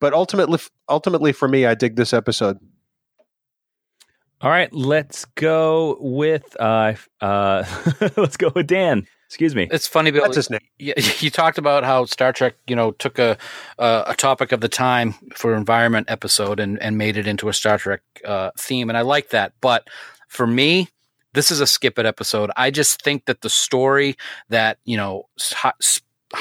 Speaker 1: But ultimately, ultimately for me, I dig this episode.
Speaker 4: All right, let's go with uh, uh, let's go with Dan. Excuse me.
Speaker 3: It's funny, Bill.
Speaker 1: That's his name.
Speaker 3: You, you talked about how Star Trek, you know, took a a, a topic of the time for environment episode and, and made it into a Star Trek uh, theme, and I like that. But for me, this is a skip it episode. I just think that the story that you know s-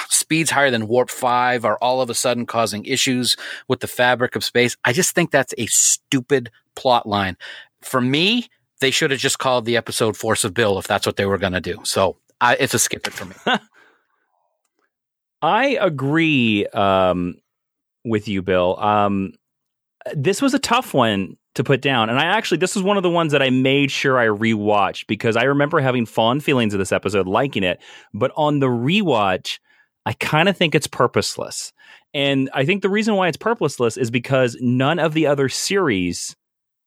Speaker 3: speeds higher than warp five are all of a sudden causing issues with the fabric of space. I just think that's a stupid plot line. For me, they should have just called the episode Force of Bill if that's what they were going to do. So I, it's a skip it for me.
Speaker 4: I agree um, with you, Bill. Um, this was a tough one to put down. And I actually, this was one of the ones that I made sure I rewatched because I remember having fond feelings of this episode, liking it. But on the rewatch, I kind of think it's purposeless. And I think the reason why it's purposeless is because none of the other series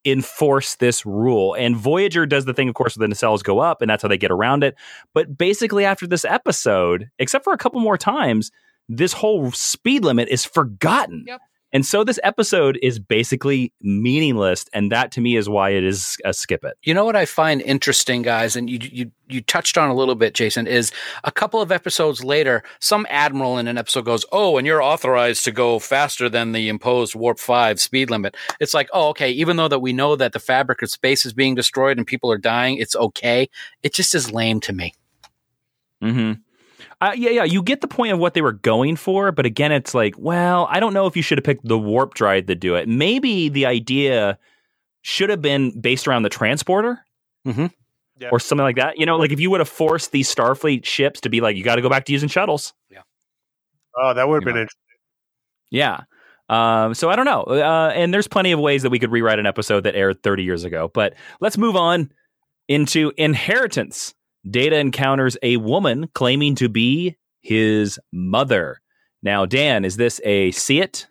Speaker 4: enforce this rule. And Voyager does the thing, of course, where the nacelles go up, and that's how they get around it. But basically, after this episode, except for a couple more times, this whole speed limit is forgotten.
Speaker 3: Yep.
Speaker 4: And so this episode is basically meaningless, and that to me is why it is a skip it.
Speaker 3: You know what I find interesting, guys, and you you you touched on a little bit, Jason, is a couple of episodes later, some admiral in an episode goes, "Oh, and you're authorized to go faster than the imposed warp five speed limit." It's like, oh, okay. Even though that we know that the fabric of space is being destroyed and people are dying, it's okay. It just is lame to me.
Speaker 4: Mm-hmm. Uh, yeah, yeah, you get the point of what they were going for, but again, it's like, well, I don't know if you should have picked the warp drive to do it. Maybe the idea should have been based around the transporter.
Speaker 3: Mhm.
Speaker 1: Yeah.
Speaker 4: Or something like that. You know, like if you would have forced these Starfleet ships to be like, you got to go back to using shuttles. Yeah.
Speaker 1: Oh, that would have
Speaker 4: You
Speaker 1: been
Speaker 4: know.
Speaker 1: interesting.
Speaker 4: Yeah. Um, so I don't know. Uh, and there's plenty of ways that we could rewrite an episode that aired 30 years ago. But let's move on into Inheritance. Data encounters a woman claiming to be his mother. Now, Dan, is this a see it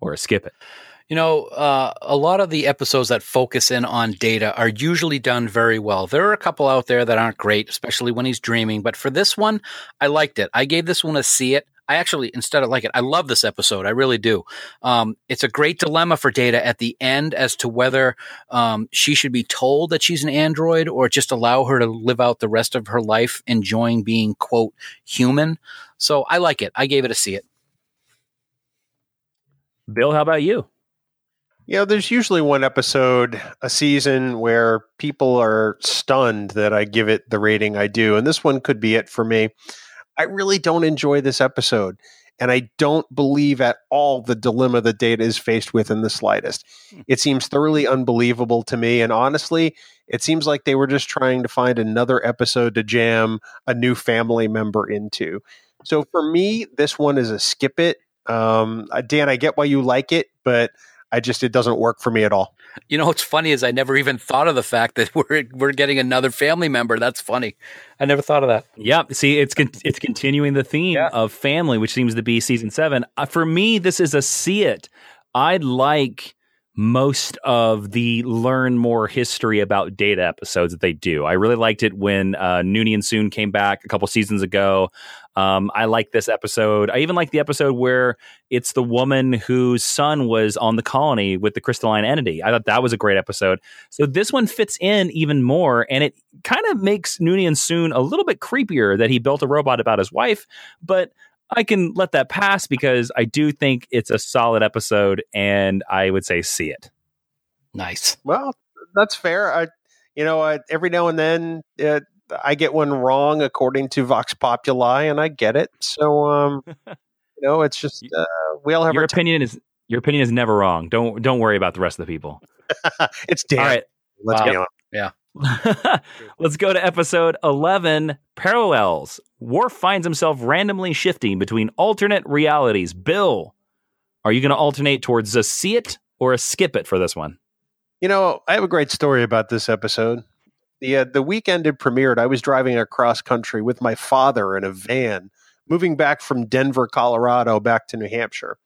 Speaker 4: or a skip it?
Speaker 3: You know, uh, a lot of the episodes that focus in on data are usually done very well. There are a couple out there that aren't great, especially when he's dreaming. But for this one, I liked it. I gave this one a see it. I actually, instead of like it, I love this episode. I really do. Um, it's a great dilemma for Data at the end as to whether um, she should be told that she's an android or just allow her to live out the rest of her life enjoying being, quote, human. So I like it. I gave it a see it.
Speaker 4: Bill, how about you?
Speaker 1: You know, there's usually one episode a season where people are stunned that I give it the rating I do, and this one could be it for me. I really don't enjoy this episode, and I don't believe at all the dilemma that Data is faced with in the slightest. It seems thoroughly unbelievable to me, and honestly, it seems like they were just trying to find another episode to jam a new family member into. So for me, this one is a skip it. Um, Dan, I get why you like it, but I just it doesn't work for me at all.
Speaker 3: You know what's funny is I never even thought of the fact that we're we're getting another family member. That's funny. I never thought of that.
Speaker 4: Yep. See, it's con- it's continuing the theme
Speaker 3: Yeah.
Speaker 4: of family, which seems to be season seven. Uh, for me, this is a see it. I like most of the learn more history about data episodes that they do. I really liked it when uh, Noonien Soong came back a couple seasons ago. Um, I like this episode. I even like the episode where it's the woman whose son was on the colony with the crystalline entity. I thought that was a great episode. So this one fits in even more, and it kind of makes Noonien Soong a little bit creepier that he built a robot about his wife. But I can let that pass because I do think it's a solid episode, and I would say see it.
Speaker 3: Nice.
Speaker 1: Well, that's fair. I, you know, I, every now and then uh, I get one wrong according to Vox Populi, and I get it. So, um, you know, it's just uh, we all have
Speaker 4: Your
Speaker 1: our. T-
Speaker 4: opinion is your opinion is never wrong. Don't don't worry about the rest of the people.
Speaker 1: it's Dan.
Speaker 4: All right.
Speaker 1: Let's
Speaker 3: Wow.
Speaker 1: be honest.
Speaker 4: Let's go to episode 11 Parallels. Worf finds himself randomly shifting between alternate realities. Bill, are you going to alternate towards a see it or a skip it for this one?
Speaker 1: You know, I have a great story about this episode. The uh, the weekend it premiered, I was driving across country with my father in a van, moving back from Denver, Colorado, back to New Hampshire.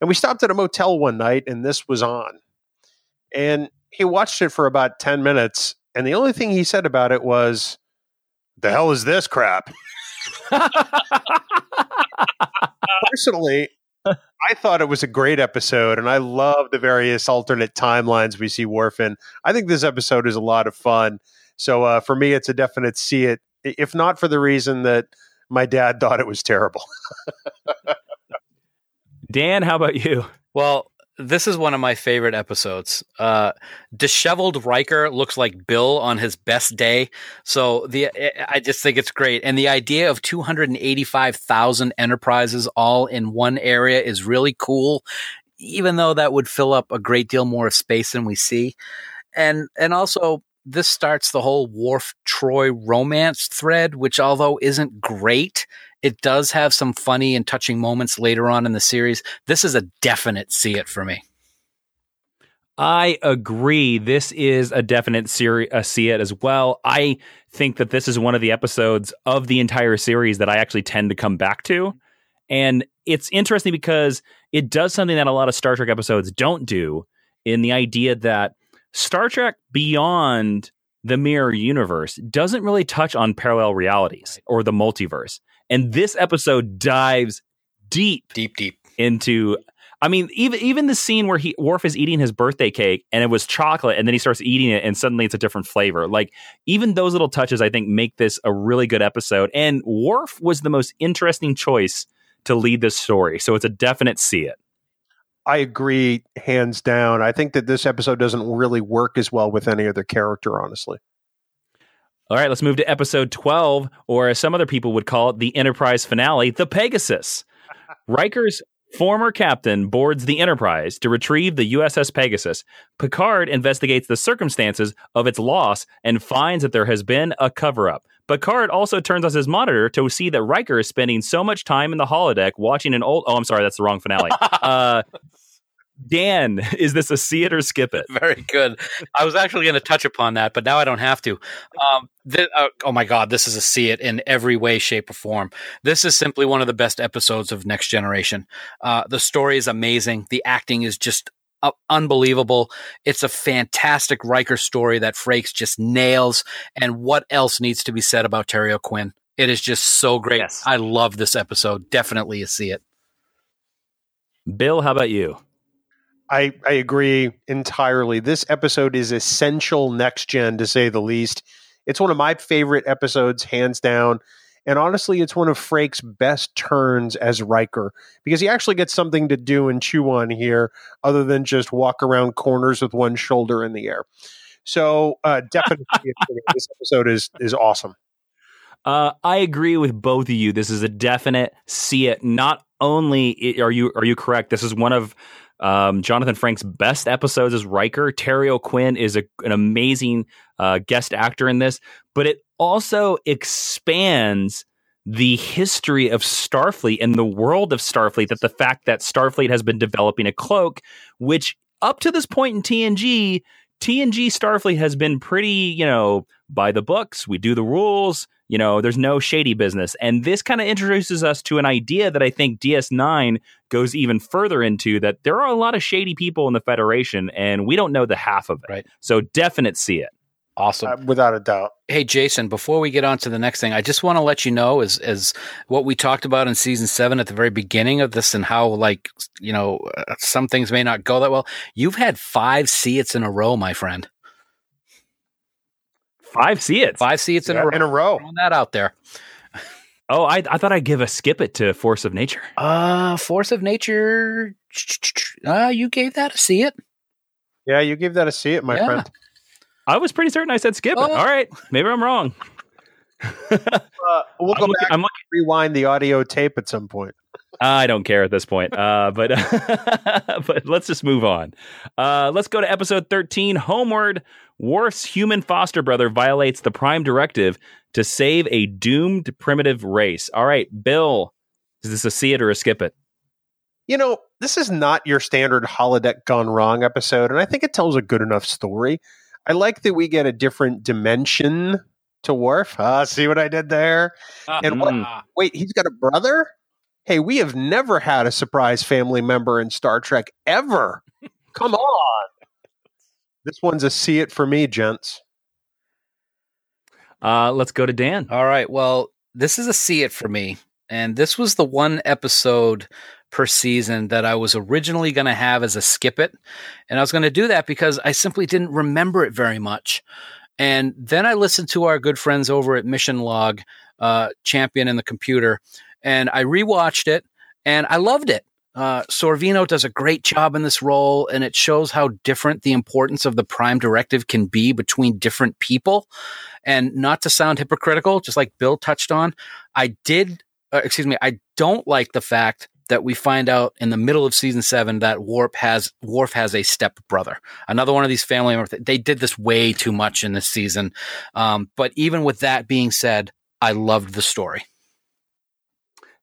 Speaker 1: And we stopped at a motel one night, and this was on. And he watched it for about ten minutes, and the only thing he said about it was, "The hell is this crap?" Personally, I thought it was a great episode, and I love the various alternate timelines we see Worf in. I think this episode is a lot of fun. So uh, for me, it's a definite see it. if not for the reason that my dad thought it was terrible.
Speaker 4: Dan, how about you?
Speaker 3: Well, this is one of my favorite episodes. Uh, disheveled Riker looks like Bill on his best day. So the I just think it's great, and the idea of 285,000 enterprises all in one area is really cool. Even though that would fill up a great deal more of space than we see, and and also this starts the whole Worf Troi romance thread, which although isn't great, it does have some funny and touching moments later on in the series. This is a definite see it for me.
Speaker 4: I agree. This is a definite seri- a see it as well. I think that this is one of the episodes of the entire series that I actually tend to come back to. And it's interesting because it does something that a lot of Star Trek episodes don't do in the idea that Star Trek Beyond the Mirror Universe doesn't really touch on parallel realities or the multiverse. And this episode dives deep,
Speaker 3: deep, deep
Speaker 4: into. I mean, even even the scene where he Worf is eating his birthday cake and it was chocolate, and then he starts eating it, and suddenly it's a different flavor. Like even those little touches, I think, make this a really good episode. And Worf was the most interesting choice to lead this story, so it's a definite see it.
Speaker 1: I agree, hands down. I think that this episode doesn't really work as well with any other character, honestly.
Speaker 4: All right, let's move to episode 12, or as some other people would call it, the Enterprise finale, the Pegasus. Riker's former captain boards the Enterprise to retrieve the USS Pegasus. Picard investigates the circumstances of its loss and finds that there has been a cover up. Picard also turns on his monitor to see that Riker is spending so much time in the holodeck watching an old. Oh, I'm sorry, that's the wrong finale. Uh, Dan, is this a see it or skip it?
Speaker 3: Very good. I was actually going to touch upon that, but now I don't have to. Um, th- uh, oh my God, this is a see it in every way, shape, or form. This is simply one of the best episodes of Next Generation. Uh, the story is amazing. The acting is just uh, unbelievable. It's a fantastic Riker story that Frakes just nails. And what else needs to be said about Terry O'Quinn? It is just so great.
Speaker 4: Yes.
Speaker 3: I love this episode. Definitely a see it.
Speaker 4: Bill, how about you?
Speaker 1: I, I agree entirely. This episode is essential next gen to say the least. It's one of my favorite episodes, hands down. And honestly, it's one of Frakes' best turns as Riker because he actually gets something to do and chew on here other than just walk around corners with one shoulder in the air. So uh, definitely, this episode is is awesome.
Speaker 4: Uh, I agree with both of you. This is a definite see it. Not only are you are you correct. This is one of um, Jonathan Frakes' best episodes is Riker. Terry O'Quinn is a, an amazing uh, guest actor in this, but it also expands the history of Starfleet and the world of Starfleet. That the fact that Starfleet has been developing a cloak, which up to this point in TNG, TNG Starfleet has been pretty, you know, by the books. We do the rules. You know, there's no shady business. And this kind of introduces us to an idea that I think DS9 goes even further into that there are a lot of shady people in the Federation, and we don't know the half of it.
Speaker 3: Right.
Speaker 4: So, definite see it.
Speaker 3: Awesome.
Speaker 1: Uh, without a doubt.
Speaker 3: Hey Jason, before we get on to the next thing, I just want to let you know as as what we talked about in season 7 at the very beginning of this and how like, you know, uh, some things may not go that well. You've had 5 see it's in a row, my friend.
Speaker 4: Five see it.
Speaker 3: Five see it's in
Speaker 1: Yeah,
Speaker 3: a row.
Speaker 1: in a row.
Speaker 3: Throwing that out there.
Speaker 4: Oh, I, I thought I'd give a skip it to Force of Nature.
Speaker 3: Uh Force of Nature. Uh you gave that a see it.
Speaker 1: Yeah, you gave that a see it, my
Speaker 3: Yeah.
Speaker 1: friend.
Speaker 4: I was pretty certain I said skip it.
Speaker 3: Oh.
Speaker 4: All right. Maybe I'm wrong.
Speaker 1: Uh, we'll
Speaker 4: I'm
Speaker 1: go
Speaker 4: looking,
Speaker 1: back
Speaker 4: I'm
Speaker 1: and rewind the audio tape at some point.
Speaker 4: I don't care at this point. Uh, but but let's just move on. Uh, let's go to episode 13. Homeward, Worf's human foster brother violates the Prime Directive to save a doomed primitive race. All right, Bill, is this a see it or a skip it?
Speaker 1: You know, this is not your standard holodeck gone wrong episode, and I think it tells a good enough story. I like that we get a different dimension to Worf. Ah, see what I did there? And what-
Speaker 4: Mm.
Speaker 1: Wait, he's got a brother? Hey, we have never had a surprise family member in Star Trek ever. Come on. This one's a see it for me, gents.
Speaker 4: Uh, let's go to Dan.
Speaker 3: All right. Well, this is a see it for me. And this was the one episode per season that I was originally going to have as a skip it. And I was going to do that because I simply didn't remember it very much. And then I listened to our good friends over at Mission Log, uh, Champion and the Computer, and I rewatched it and I loved it. Uh, Sorvino does a great job in this role, and it shows how different the importance of the prime directive can be between different people. And not to sound hypocritical, just like Bill touched on, I did, uh, excuse me, I don't like the fact that we find out in the middle of season seven that Warp has Worf has a step brother, another one of these family members. They did this way too much in this season. Um, but even with that being said, I loved the story.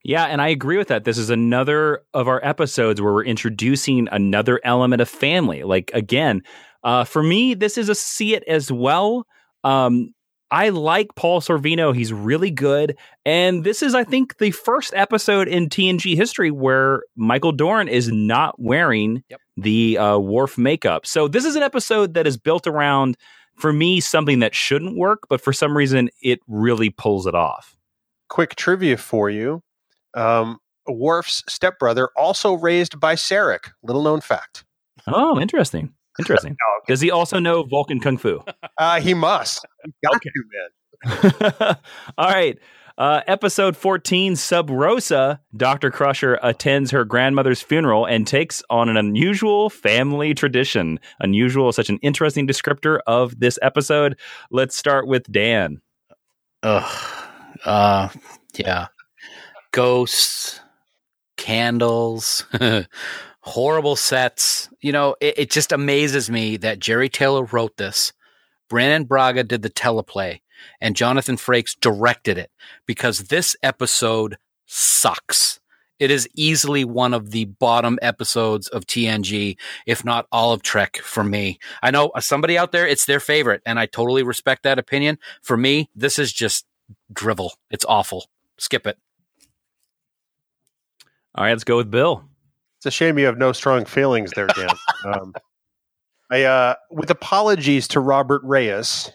Speaker 4: Yeah, and I agree with that. This is another of our episodes where we're introducing another element of family. Like again, uh, for me, this is a see it as well. Um, I like Paul Sorvino. He's really good. And this is, I think, the first episode in TNG history where Michael Dorn is not wearing
Speaker 3: Yep.
Speaker 4: the uh, Worf makeup. So this is an episode that is built around, for me, something that shouldn't work, but for some reason, it really pulls it off.
Speaker 1: Quick trivia for you. Um, Worf's stepbrother, also raised by Sarek. Little known fact.
Speaker 4: Oh, interesting. Interesting.
Speaker 1: No,
Speaker 4: Does he also know Vulcan Kung Fu?
Speaker 1: Uh, he must. He's got
Speaker 4: Okay.
Speaker 1: to, man.
Speaker 4: All right. Uh, episode 14, Sub Rosa, Dr. Crusher attends her grandmother's funeral and takes on an unusual family tradition. Unusual such an interesting descriptor of this episode. Let's start with Dan.
Speaker 3: Ugh. Uh, yeah. Ghosts, candles, horrible sets. You know, it, it just amazes me that Jeri Taylor wrote this. Brannon Braga did the teleplay and Jonathan Frakes directed it because this episode sucks. It is easily one of the bottom episodes of TNG, if not all of Trek for me. I know uh, somebody out there, it's their favorite, and I totally respect that opinion. For me, this is just drivel. It's awful. Skip it.
Speaker 4: All right, let's go with Bill.
Speaker 1: It's a shame you have no strong feelings there, Dan. um, I, uh, with apologies to Robert Reyes,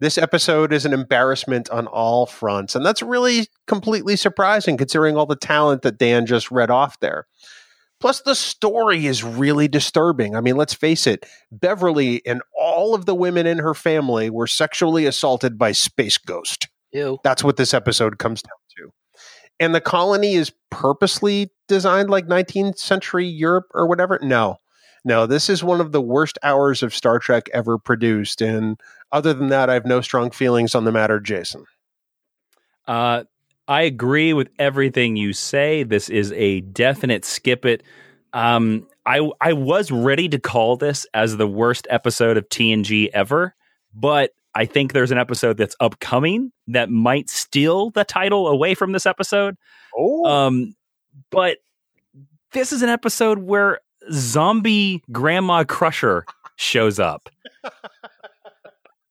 Speaker 1: this episode is an embarrassment on all fronts, and that's really completely surprising considering all the talent that Dan just read off there. Plus, the story is really disturbing. I mean, let's face it, Beverly and all of the women in her family were sexually assaulted by Space Ghost.
Speaker 3: Ew.
Speaker 1: That's what this episode comes down to. And the colony is purposely designed like 19th century Europe or whatever. No, no, this is one of the worst hours of Star Trek ever produced. And other than that, I have no strong feelings on the matter, Jason.
Speaker 4: Uh, I agree with everything you say. This is a definite skip it. Um, I I was ready to call this as the worst episode of TNG ever, but I think there's an episode that's upcoming that might steal the title away from this episode.
Speaker 1: Oh,
Speaker 4: Um, but this is an episode where zombie Grandma Crusher shows up.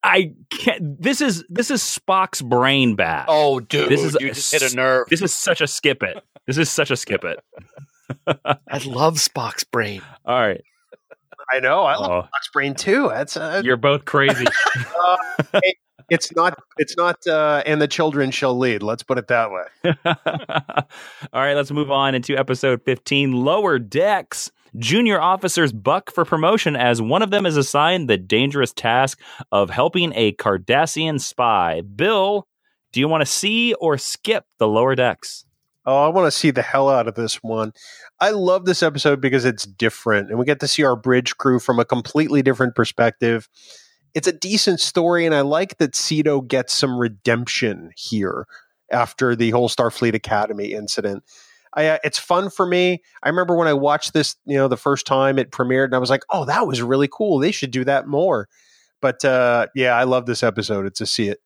Speaker 4: I can't. This is this is Spock's brain bash.
Speaker 3: Oh, dude,
Speaker 4: This is
Speaker 3: you just hit a nerve.
Speaker 4: This is such a skip it. This is such a skip it.
Speaker 3: I love Spock's brain.
Speaker 4: All right.
Speaker 1: I know. I love
Speaker 4: Oh,
Speaker 1: Spock's Brain too. That's uh,
Speaker 4: you're both crazy.
Speaker 1: uh, hey, it's not. It's not. Uh, and the children shall lead. Let's put it that way.
Speaker 4: All right, let's move on into episode 15 Lower Decks. Junior officers buck for promotion as one of them is assigned the dangerous task of helping a Cardassian spy. Bill, do you want to see or skip the lower decks?
Speaker 1: Oh, I want to see the hell out of this one. I love this episode because it's different and we get to see our bridge crew from a completely different perspective. It's a decent story, and I like that Sito gets some redemption here after the whole Starfleet Academy incident. I, uh, it's fun for me. I remember when I watched this, you know, the first time it premiered, and I was like, "Oh, that was really cool. They should do that more." But uh, yeah, I love this episode. It's a see it.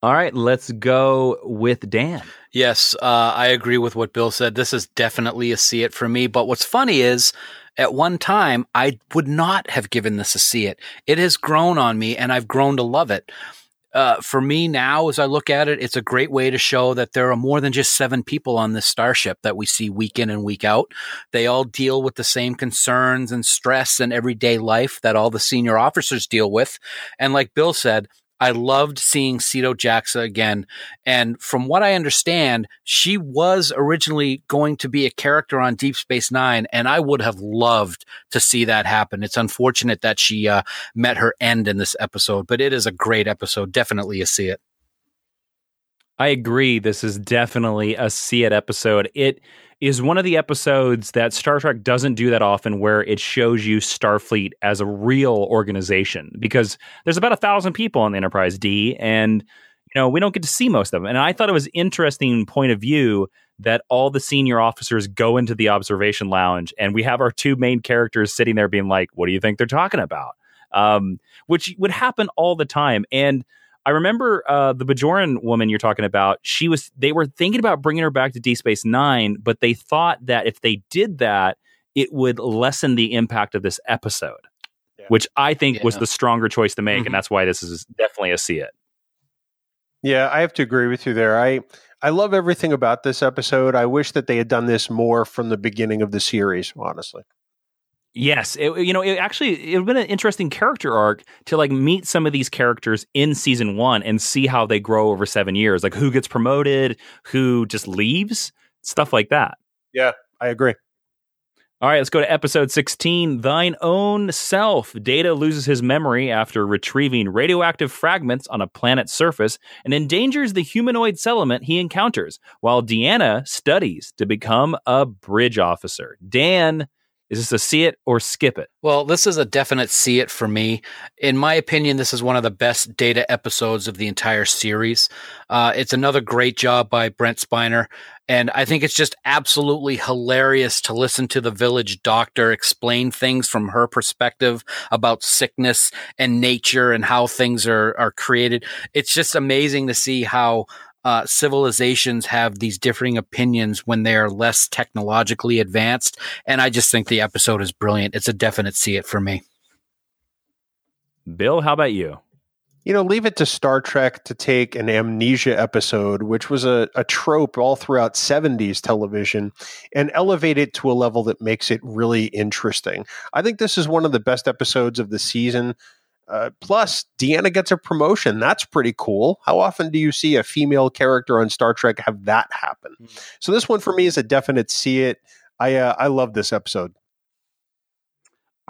Speaker 4: All right, let's go with Dan.
Speaker 3: Yes, uh, I agree with what Bill said. This is definitely a see it for me. But what's funny is, at one time, I would not have given this a see it. It has grown on me, and I've grown to love it. Uh, for me now, as I look at it, it's a great way to show that there are more than just seven people on this starship that we see week in and week out. They all deal with the same concerns and stress and everyday life that all the senior officers deal with. And like Bill said, I loved seeing Sito Jaxa again. And from what I understand, she was originally going to be a character on Deep Space Nine, and I would have loved to see that happen. It's unfortunate that she uh, met her end in this episode, but it is a great episode. Definitely a see it.
Speaker 4: I agree. This is definitely a see it episode. It is one of the episodes that Star Trek doesn't do that often where it shows you Starfleet as a real organization because there's about a thousand people on the Enterprise D and you know we don't get to see most of them. And I thought it was interesting point of view that all the senior officers go into the observation lounge and we have our two main characters sitting there being like, what do you think they're talking about? Um, which would happen all the time. And I remember uh, the Bajoran woman you're talking about. She was they were thinking about bringing her back to D Space Nine, but they thought that if they did that, it would lessen the impact of this episode, yeah. which I think yeah. was the stronger choice to make, mm-hmm. and that's why this is definitely a see it.
Speaker 1: Yeah, I have to agree with you there. I I love everything about this episode. I wish that they had done this more from the beginning of the series, honestly.
Speaker 4: Yes, it, you know, it actually it would have been an interesting character arc to like meet some of these characters in season one and see how they grow over seven years. Like who gets promoted, who just leaves, stuff like that.
Speaker 1: Yeah, I agree.
Speaker 4: All right, let's go to episode 16 Thine Own Self. Data loses his memory after retrieving radioactive fragments on a planet's surface and endangers the humanoid settlement he encounters, while Deanna studies to become a bridge officer. Dan is this a see it or skip it?
Speaker 3: Well, this is a definite see it for me. In my opinion, this is one of the best data episodes of the entire series. Uh, it's another great job by Brent Spiner. And I think it's just absolutely hilarious to listen to the village doctor explain things from her perspective about sickness and nature and how things are, are created. It's just amazing to see how uh, civilizations have these differing opinions when they are less technologically advanced. And I just think the episode is brilliant. It's a definite see it for me.
Speaker 4: Bill, how about you?
Speaker 1: You know, leave it to Star Trek to take an amnesia episode, which was a, a trope all throughout 70s television, and elevate it to a level that makes it really interesting. I think this is one of the best episodes of the season uh, plus, Deanna gets a promotion. That's pretty cool. How often do you see a female character on Star Trek have that happen? Mm-hmm. So this one for me is a definite see it. I uh, I love this episode.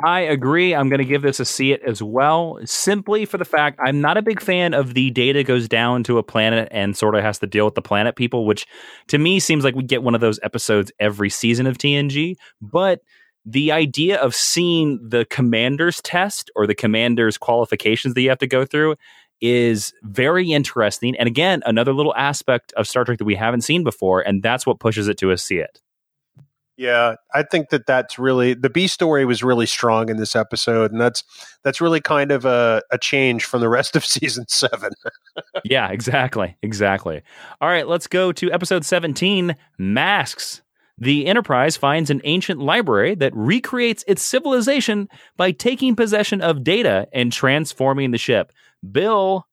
Speaker 4: I agree. I'm going to give this a see it as well, simply for the fact I'm not a big fan of the data goes down to a planet and sort of has to deal with the planet people, which to me seems like we get one of those episodes every season of TNG. But the idea of seeing the commander's test or the commander's qualifications that you have to go through is very interesting. And again, another little aspect of Star Trek that we haven't seen before, and that's what pushes it to a see it.
Speaker 1: Yeah, I think that that's really the B story was really strong in this episode, and that's that's really kind of a, a change from the rest of season seven.
Speaker 4: yeah, exactly, exactly. All right, let's go to episode seventeen, masks. The Enterprise finds an ancient library that recreates its civilization by taking possession of data and transforming the ship. Bill,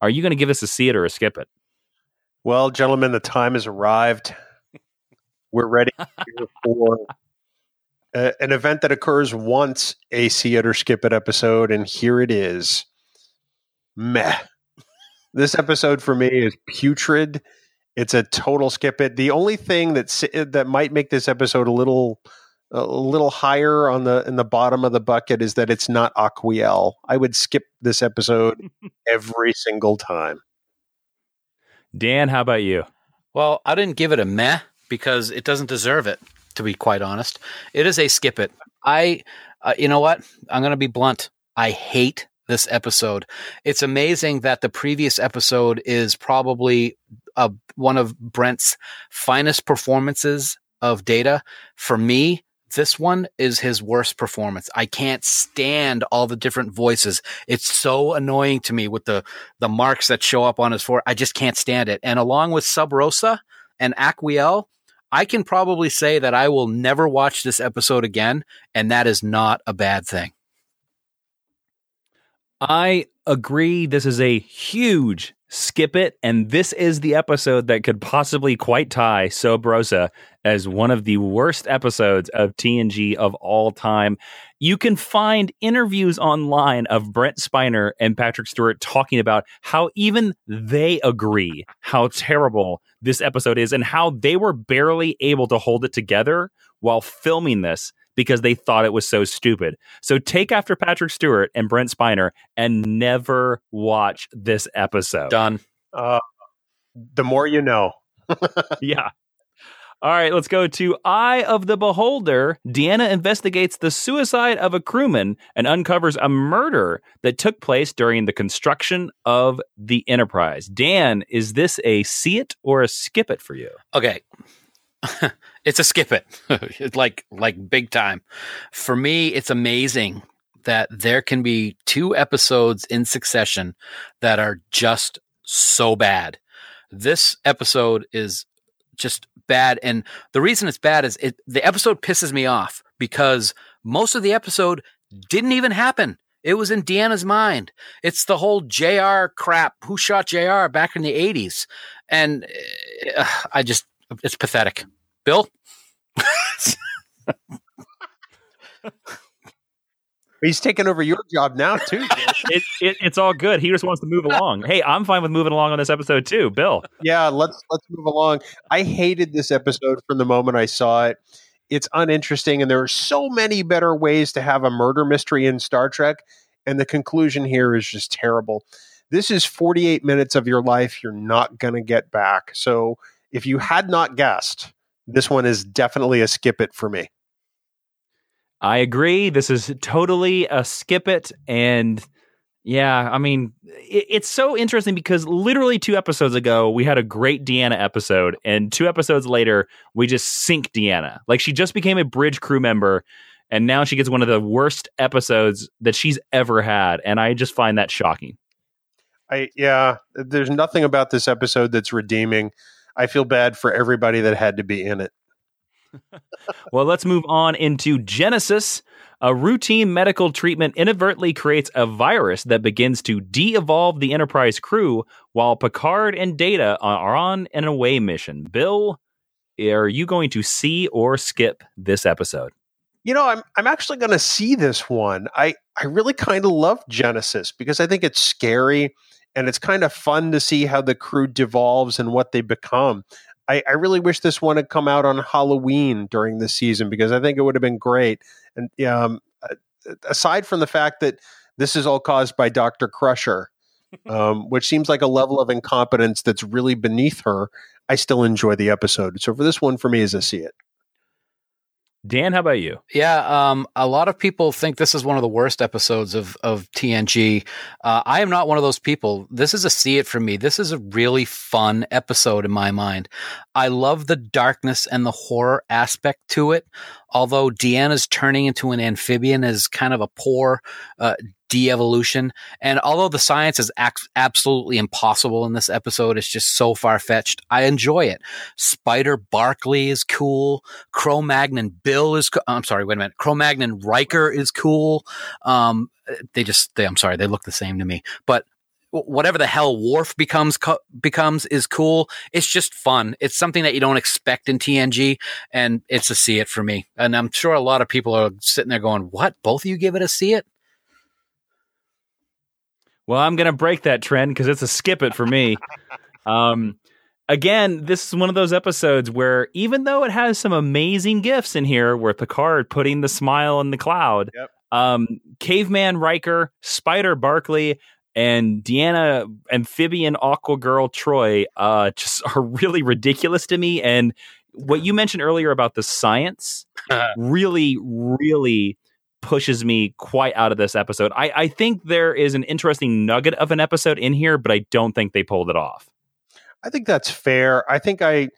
Speaker 4: are you going to give us a see it or a skip it?
Speaker 1: Well, gentlemen, the time has arrived. We're ready for uh, an event that occurs once a see it or skip it episode, and here it is. Meh. This episode for me is putrid it's a total skip it. The only thing that that might make this episode a little a little higher on the in the bottom of the bucket is that it's not Aquiel. I would skip this episode every single time.
Speaker 4: Dan, how about you?
Speaker 3: Well, I didn't give it a meh because it doesn't deserve it. To be quite honest, it is a skip it. I, uh, you know what? I'm going to be blunt. I hate this episode. It's amazing that the previous episode is probably uh, one of Brent's finest performances of Data. For me, this one is his worst performance. I can't stand all the different voices. It's so annoying to me with the the marks that show up on his forehead. I just can't stand it. And along with Sub Rosa and Aquiel, I can probably say that I will never watch this episode again, and that is not a bad thing.
Speaker 4: I agree. This is a huge skip it. And this is the episode that could possibly quite tie Sub Rosa as one of the worst episodes of TNG of all time. You can find interviews online of Brent Spiner and Patrick Stewart talking about how even they agree how terrible this episode is and how they were barely able to hold it together while filming this because they thought it was so stupid. So take after Patrick Stewart and Brent Spiner and never watch this episode.
Speaker 3: Done.
Speaker 1: Uh, the more you know.
Speaker 4: yeah. All right, let's go to Eye of the Beholder. Deanna investigates the suicide of a crewman and uncovers a murder that took place during the construction of the Enterprise. Dan, is this a see it or a skip it for you?
Speaker 3: Okay. it's a skip it. It's like like big time. For me, it's amazing that there can be two episodes in succession that are just so bad. This episode is just bad and the reason it's bad is it the episode pisses me off because most of the episode didn't even happen. It was in Deanna's mind. It's the whole JR crap. Who shot JR back in the 80s? And uh, I just it's pathetic. Bill?
Speaker 1: He's taking over your job now too.
Speaker 4: it, it, it's all good. He just wants to move along. Hey, I'm fine with moving along on this episode too, Bill.
Speaker 1: yeah, let's let's move along. I hated this episode from the moment I saw it. It's uninteresting, and there are so many better ways to have a murder mystery in Star Trek. And the conclusion here is just terrible. This is 48 minutes of your life you're not going to get back. So if you had not guessed, this one is definitely a skip it for me.
Speaker 4: I agree. This is totally a skip it. And yeah, I mean, it, it's so interesting because literally two episodes ago, we had a great Deanna episode. And two episodes later, we just sink Deanna. Like she just became a bridge crew member. And now she gets one of the worst episodes that she's ever had. And I just find that shocking.
Speaker 1: I, yeah, there's nothing about this episode that's redeeming. I feel bad for everybody that had to be in it.
Speaker 4: well, let's move on into Genesis. A routine medical treatment inadvertently creates a virus that begins to de evolve the Enterprise crew while Picard and Data are on an away mission. Bill, are you going to see or skip this episode?
Speaker 1: You know, I'm I'm actually going to see this one. I I really kind of love Genesis because I think it's scary and it's kind of fun to see how the crew devolves and what they become. I, I, really wish this one had come out on Halloween during the season because I think it would have been great. And um, aside from the fact that this is all caused by Dr. Crusher, um, which seems like a level of incompetence that's really beneath her, I still enjoy the episode. So for this one, for me, is a see it.
Speaker 4: Dan, how about you?
Speaker 3: Yeah, um, a lot of people think this is one of the worst episodes of of TNG. Uh, I am not one of those people. This is a see it for me. This is a really fun episode in my mind. I love the darkness and the horror aspect to it. Although Deanna's turning into an amphibian is kind of a poor uh, de-evolution. And although the science is ac- absolutely impossible in this episode, it's just so far-fetched. I enjoy it. Spider Barclay is cool. Cro-Magnon Bill is. Co- I'm sorry. Wait a minute. Cro-Magnon Riker is cool. Um, they just. They, I'm sorry. They look the same to me. But whatever the hell Worf becomes co- becomes is cool. It's just fun. It's something that you don't expect in TNG, and it's a see it for me. And I'm sure a lot of people are sitting there going, "What? Both of you give it a see it?"
Speaker 4: Well, I'm going to break that trend because it's a skip it for me. um, again, this is one of those episodes where even though it has some amazing gifts in here, where Picard putting the smile in the cloud,
Speaker 1: yep.
Speaker 4: um, Caveman Riker, Spider Barclay, and Deanna Amphibian Aqua Girl Troi uh, just are really ridiculous to me. And what you mentioned earlier about the science really, really pushes me quite out of this episode. I, I think there is an interesting nugget of an episode in here, but I don't think they pulled it off.
Speaker 1: I think that's fair. I think I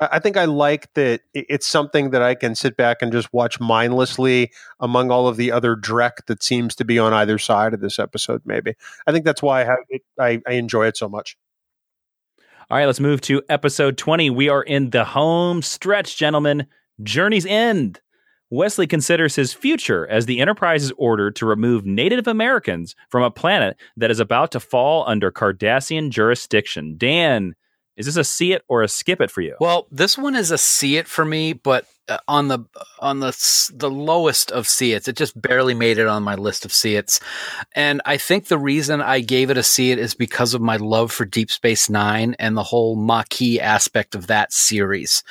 Speaker 1: I think I like that it's something that I can sit back and just watch mindlessly among all of the other dreck that seems to be on either side of this episode. Maybe I think that's why I have it, I, I enjoy it so much.
Speaker 4: All right, let's move to episode 20. We are in the home stretch, gentlemen. Journey's End. Wesley considers his future as the Enterprise is ordered to remove Native Americans from a planet that is about to fall under Cardassian jurisdiction. Dan, Is this a see it or a skip it for you?
Speaker 3: Well, this one is a see it for me, but uh, on the on the the lowest of see it's. It just barely made it on my list of see it's, and I think the reason I gave it a see it is because of my love for Deep Space Nine and the whole Maquis aspect of that series.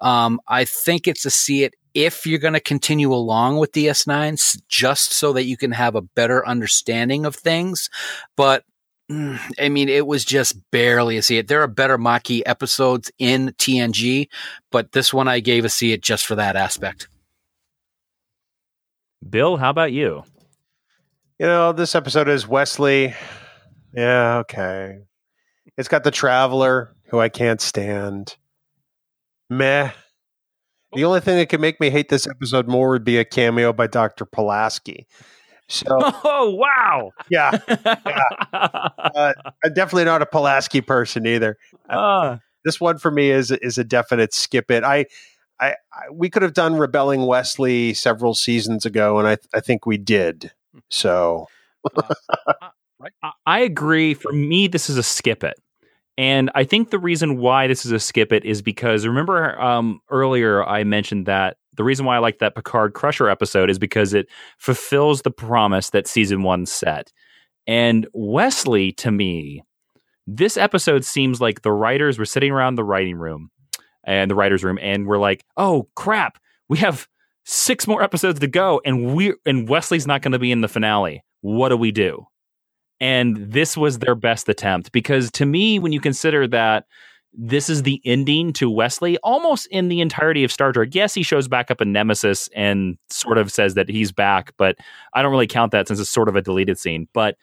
Speaker 3: Um, I think it's a see it if you're going to continue along with DS9, just so that you can have a better understanding of things, but. mm, I mean, it was just barely a see it. There are better Maquis episodes in TNG, but this one I gave a see it just for that aspect.
Speaker 4: Bill, how about you?
Speaker 1: You know, this episode is Wesley. Yeah, okay. It's got the Traveler, who I can't stand. Meh. The only thing that could make me hate this episode more would be a cameo by Dr. Pulaski. So,
Speaker 4: Oh wow!
Speaker 1: yeah, uh, I'm definitely not a Pulaski person either.
Speaker 4: Ah.
Speaker 1: This one for me is is a definite skip it. I, I, I we could have done Rebelling Wesley several seasons ago, and I I think we did. So,
Speaker 4: I- I agree. For me, this is a skip it. And I think the reason why this is a skip it is because remember um, earlier I mentioned that the reason why I like that Picard Crusher episode is because it fulfills the promise that season one set. And Wesley, to me, this episode seems like the writers were sitting around the writing room and the writers' room, and we're like, "Oh crap, we have six more episodes to go, and we and Wesley's not going to be in the finale. What do we do?" And this was their best attempt because to me, when you consider that this is the ending to Wesley almost in the entirety of Star Trek. Yes, he shows back up in Nemesis and sort of says that he's back, but I don't really count that since it's sort of a deleted scene. But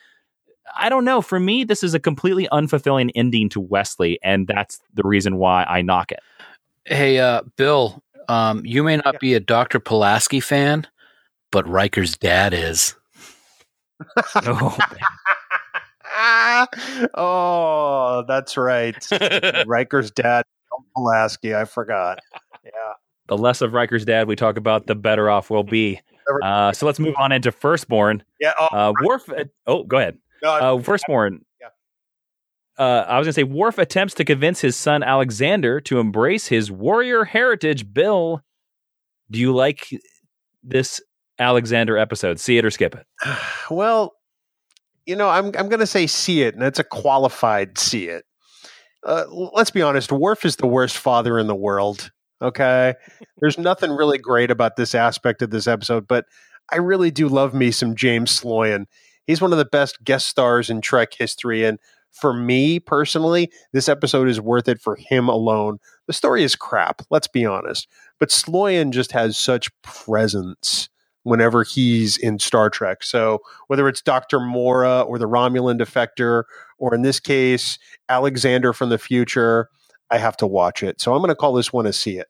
Speaker 4: I don't know. For me, this is a completely unfulfilling ending to Wesley, and that's the reason why I knock it.
Speaker 3: Hey, uh, Bill, um, you may not be a Dr. Pulaski fan, but Riker's dad is.
Speaker 4: Oh,
Speaker 1: oh, that's right. Riker's dad, Pulaski. I forgot. Yeah.
Speaker 4: the less of Riker's dad we talk about, the better off we'll be. Uh, so let's move on into Firstborn.
Speaker 1: Yeah. Oh,
Speaker 4: Uh, Worf. Oh, go ahead.
Speaker 1: no,
Speaker 4: Uh, Firstborn.
Speaker 1: Yeah.
Speaker 4: Uh, I was going to say, Worf attempts to convince his son Alexander to embrace his warrior heritage. Bill, do you like this Alexander episode? See it or skip it?
Speaker 1: well, you know, I'm I'm going to say see it, and it's a qualified see it. Uh, let's be honest. Worf is the worst father in the world. Okay, there's nothing really great about this aspect of this episode, but I really do love me some James Sloyan. He's one of the best guest stars in Trek history, and for me personally, this episode is worth it for him alone. The story is crap. Let's be honest, but Sloyan just has such presence whenever he's in Star Trek. So whether it's Dr. Mora or the Romulan defector, or in this case, Alexander from the future, I have to watch it. So I'm going to call this one a see it.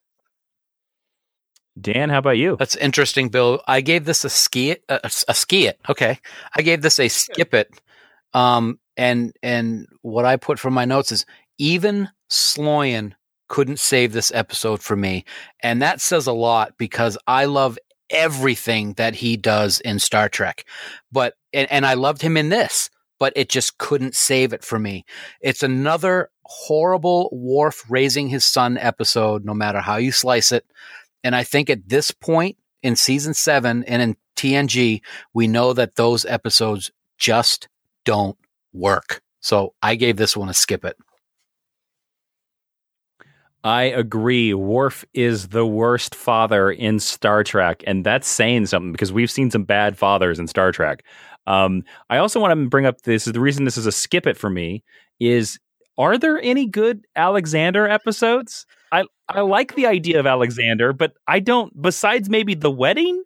Speaker 4: Dan, how about you?
Speaker 3: That's interesting, Bill. I gave this a ski it, a, a ski it. Okay, I gave this a skip it. Um, and and what I put from my notes is even Sloyan couldn't save this episode for me, and that says a lot because I love everything that he does in Star Trek, but and, and I loved him in this, but it just couldn't save it for me. It's another horrible Worf raising his son episode, no matter how you slice it. And I think at this point in season seven and in TNG, we know that those episodes just don't work. So I gave this one a skip it.
Speaker 4: I agree. Worf is the worst father in Star Trek, and that's saying something because we've seen some bad fathers in Star Trek. Um, I also want to bring up this is the reason this is a skip it for me is are there any good Alexander episodes? I I like the idea of Alexander, but I don't. Besides maybe the wedding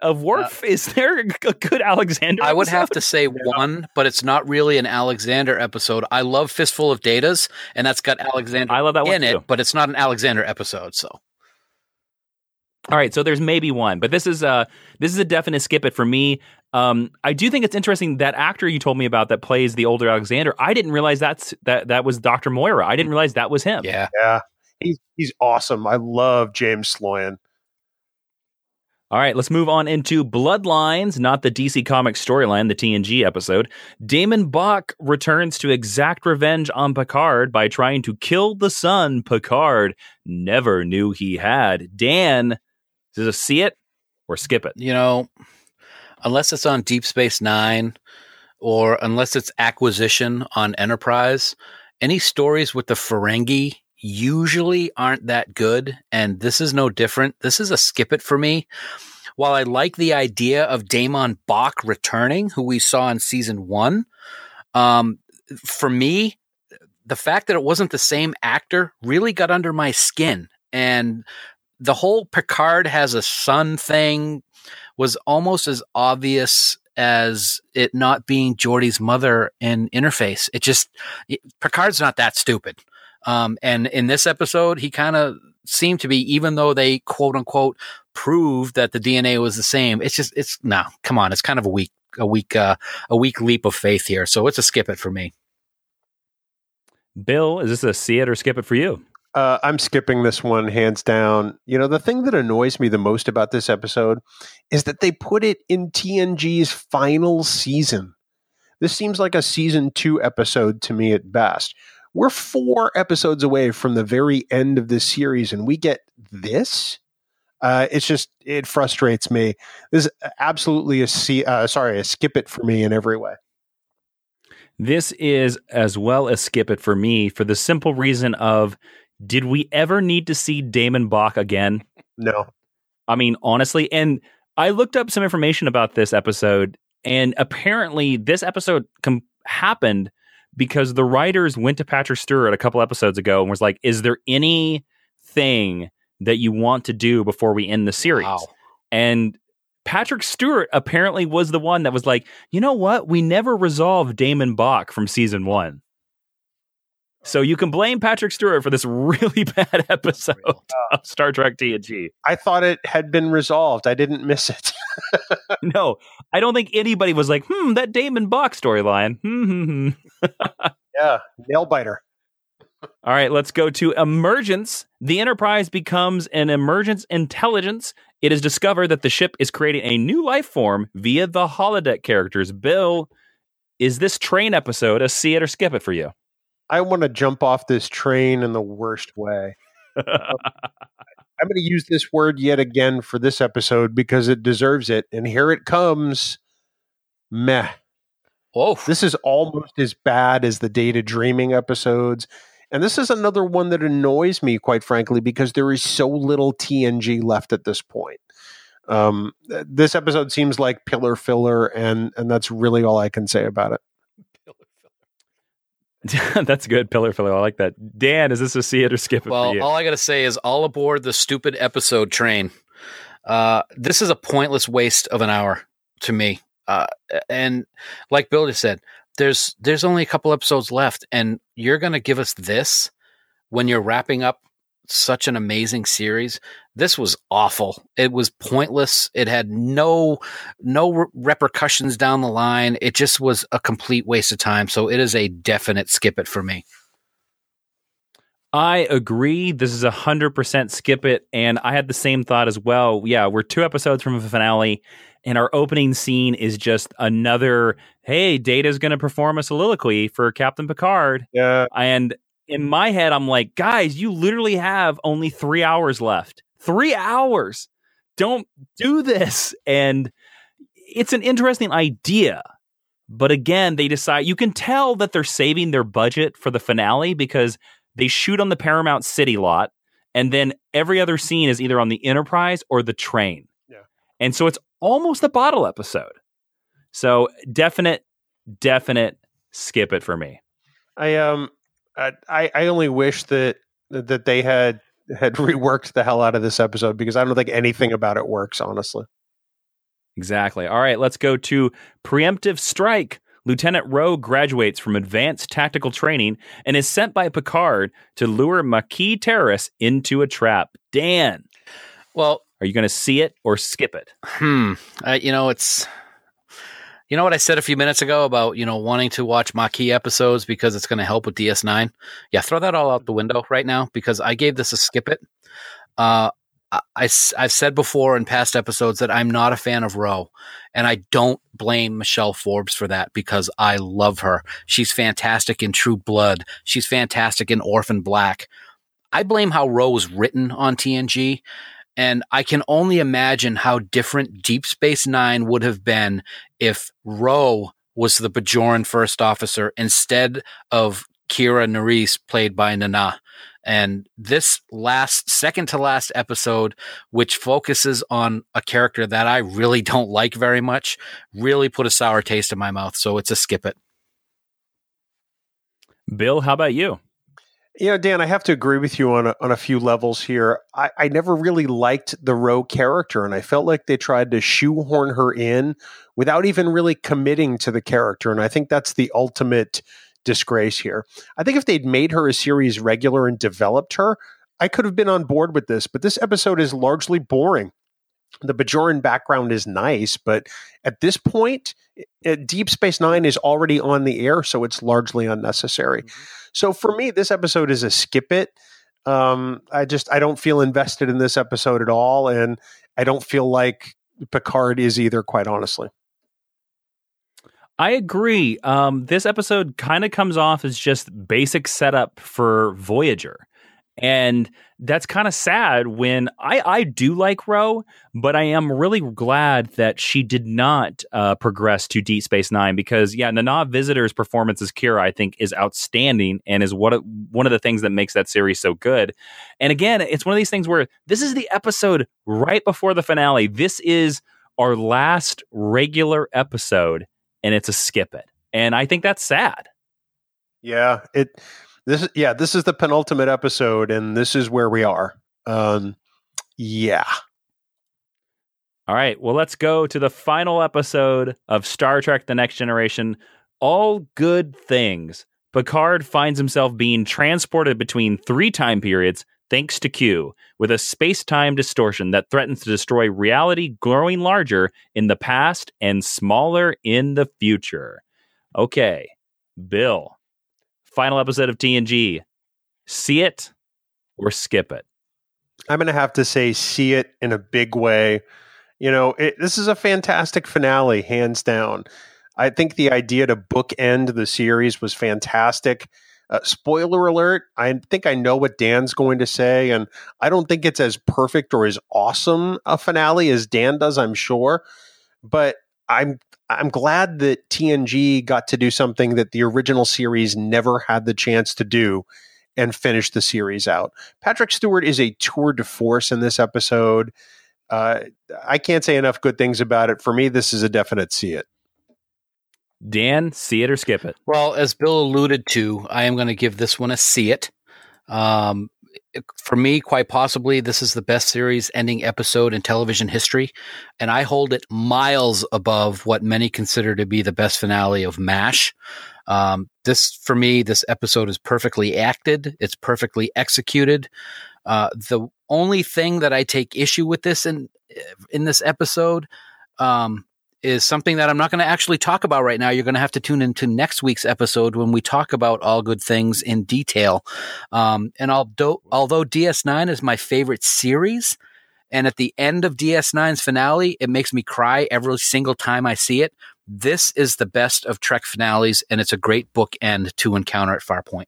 Speaker 4: of Worf, is there a good Alexander?
Speaker 3: I would have to say one, but it's not really an Alexander episode. I love Fistful of Datas, and that's got Alexander
Speaker 4: I love that one
Speaker 3: in
Speaker 4: too.
Speaker 3: it, but it's not an Alexander episode. So
Speaker 4: All right, so there's maybe one, but this is uh this is a definite skip it for me. Um, I do think it's interesting that actor you told me about that plays the older Alexander. I didn't realize that's that that was Dr. Moira. I didn't realize that was him.
Speaker 3: yeah,
Speaker 1: Yeah. He's, he's awesome. I love James Sloyan.
Speaker 4: All right, let's move on into Bloodlines, not the DC Comics storyline, the TNG episode. DaiMon Bok returns to exact revenge on Picard by trying to kill the son Picard never knew he had. Dan, does it see it or skip it?
Speaker 3: You know, unless it's on Deep Space Nine or unless it's acquisition on Enterprise, any stories with the Ferengi usually aren't that good. And this is no different. This is a skip it for me. While I like the idea of DaiMon Bok returning, who we saw in season one, um, for me, the fact that it wasn't the same actor really got under my skin. And the whole Picard has a son thing was almost as obvious as it not being Geordi's mother in Interface. It just, it, Picard's not that stupid. Um, and in this episode, he kind of seemed to be, even though they quote unquote proved that the DNA was the same. It's just, it's no, come on. It's kind of a weak, a weak, uh, a weak leap of faith here. So it's a skip it for me.
Speaker 4: Bill, is this a see it or skip it for you?
Speaker 1: Uh, I'm skipping this one hands down. You know, the thing that annoys me the most about this episode is that they put it in TNG's final season. This seems like a season two episode to me at best. We're four episodes away from the very end of this series, and we get this. Uh, it's just it frustrates me. This is absolutely a see, uh, sorry, a skip it for me in every way.
Speaker 4: This is as well as skip it for me for the simple reason of did we ever need to see DaiMon Bok again?
Speaker 1: No.
Speaker 4: I mean, honestly, and I looked up some information about this episode, and apparently, this episode com- happened because the writers went to Patrick Stewart a couple episodes ago and was like, "Is there anything that you want to do before we end the series?"
Speaker 3: Wow.
Speaker 4: And Patrick Stewart apparently was the one that was like, "You know what? We never resolved DaiMon Bok from season one." So you can blame Patrick Stewart for this really bad episode of Star Trek TNG.
Speaker 1: I thought it had been resolved. I didn't miss it.
Speaker 4: No, I don't think anybody was like, "Hmm, that DaiMon Bok storyline." Hmm, hmm, hmm.
Speaker 1: yeah, nail biter.
Speaker 4: All right, let's go to emergence. The Enterprise becomes an emergence intelligence. It is discovered that the ship is creating a new life form via the holodeck characters. Bill, is this train episode a see it or skip it for you?
Speaker 1: I want to jump off this train in the worst way. I'm going to use this word yet again for this episode because it deserves it. And here it comes. Meh.
Speaker 3: Whoa.
Speaker 1: This is almost as bad as the data dreaming episodes. And this is another one that annoys me, quite frankly, because there is so little TNG left at this point. Um, this episode seems like pillar filler, and and that's really all I can say about it.
Speaker 4: That's good, pillar filler. I like that. Dan, is this a see it or skip it for
Speaker 3: Well, all I got to say is all aboard the stupid episode train. Uh, this is a pointless waste of an hour to me. Uh, and like Bill just said, there's there's only a couple episodes left, and you're going to give us this when you're wrapping up such an amazing series. This was awful. It was pointless. It had no no repercussions down the line. It just was a complete waste of time. So it is a definite skip it for me.
Speaker 4: I agree. This is a hundred percent skip it, and I had the same thought as well. Yeah, we're two episodes from a finale, and our opening scene is just another. Hey, Data's going to perform a soliloquy for Captain Picard,
Speaker 1: Yeah,
Speaker 4: and in my head, I'm like, guys, you literally have only three hours left. Three hours. Don't do this. And it's an interesting idea. But again, they decide you can tell that they're saving their budget for the finale because they shoot on the Paramount City lot, and then every other scene is either on the Enterprise or the train.
Speaker 1: Yeah.
Speaker 4: And so it's almost a bottle episode. So definite, definite skip it for me.
Speaker 1: I um, I I I only wish that that they had had reworked the hell out of this episode because I don't think anything about it works. Honestly,
Speaker 4: Exactly. All right, let's go to preemptive strike. Lieutenant Rowe graduates from advanced tactical training and is sent by Picard to lure Maquis terrorists into a trap. Dan,
Speaker 3: Well,
Speaker 4: are you going to see it or skip it?
Speaker 3: Hmm. Uh, you know, it's. You know what I said a few minutes ago about you know wanting to watch Maquis episodes because it's going to help with DS9. Yeah, throw that all out the window right now because I gave this a skip it. Uh, I, have said before in past episodes that I'm not a fan of Ro, and I don't blame Michelle Forbes for that because I love her. She's fantastic in True Blood. She's fantastic in Orphan Black. I blame how Ro was written on TNG, and I can only imagine how different Deep Space Nine would have been if Ro was the Bajoran first officer instead of Kira Nerys, played by Nana. And this last, second to last episode, which focuses on a character that I really don't like very much, really put a sour taste in my mouth. So it's a skip it.
Speaker 4: Bill, how about you?
Speaker 1: You know, Dan, I have to agree with you on a, on a few levels here. I, I never really liked the Ro character, and I felt like they tried to shoehorn her in without even really committing to the character. And I think that's the ultimate disgrace here. I think if they'd made her a series regular and developed her, I could have been on board with this, but this episode is largely boring. The Bajoran background is nice, but at this point, Deep Space Nine is already on the air, so it's largely unnecessary. Mm-hmm. So for me, this episode is a skip it. Um, I just I don't feel invested in this episode at all, and I don't feel like Picard is either. Quite honestly.
Speaker 4: I agree. Um, this episode kind of comes off as just basic setup for Voyager. And that's kind of sad when I, I do like Ro, but I am really glad that she did not uh, progress to Deep Space Nine because, yeah, Nana Visitor's performance as Kira, I think, is outstanding and is what one of the things that makes that series so good. And again, it's one of these things where this is the episode right before the finale. This is our last regular episode and it's a skip it. And I think that's sad.
Speaker 1: Yeah, it this is yeah, this is the penultimate episode and this is where we are. Um yeah.
Speaker 4: All right, well let's go to the final episode of Star Trek the Next Generation. All good things. Picard finds himself being transported between three time periods thanks to Q, with a space time distortion that threatens to destroy reality growing larger in the past and smaller in the future. Okay, Bill, final episode of TNG. See it or skip it?
Speaker 1: I'm going to have to say, see it in a big way. You know, it, this is a fantastic finale, hands down. I think the idea to bookend the series was fantastic. Uh, spoiler alert, I think I know what Dan's going to say, and I don't think it's as perfect or as awesome a finale as Dan does, I'm sure. But I'm I'm glad that TNG got to do something that the original series never had the chance to do and finish the series out. Patrick Stewart is a tour de force in this episode. Uh, I can't say enough good things about it. For me, this is a definite see it.
Speaker 4: Dan, see it or skip it?
Speaker 3: Well, as Bill alluded to, I am going to give this one a see it. Um, for me, quite possibly, this is the best series ending episode in television history, and I hold it miles above what many consider to be the best finale of MASH. Um, this, for me, this episode is perfectly acted. It's perfectly executed. Uh, the only thing that I take issue with this in in this episode um, is something that I'm not going to actually talk about right now. You're going to have to tune into next week's episode when we talk about all good things in detail. Um, and although, although DS9 is my favorite series, and at the end of DS9's finale, it makes me cry every single time I see it. This is the best of Trek finales, and it's a great bookend to encounter at Farpoint.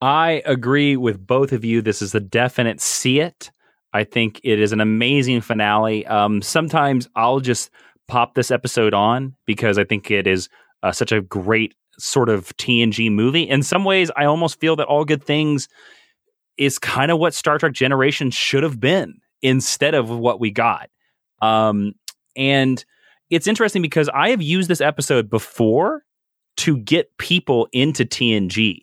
Speaker 4: I agree with both of you. This is the definite see it. I think it is an amazing finale. Um, sometimes I'll just pop this episode on because I think it is uh, such a great sort of TNG movie. In some ways, I almost feel that All Good Things is kind of what Star Trek Generation should have been instead of what we got. Um, and it's interesting because I have used this episode before to get people into TNG.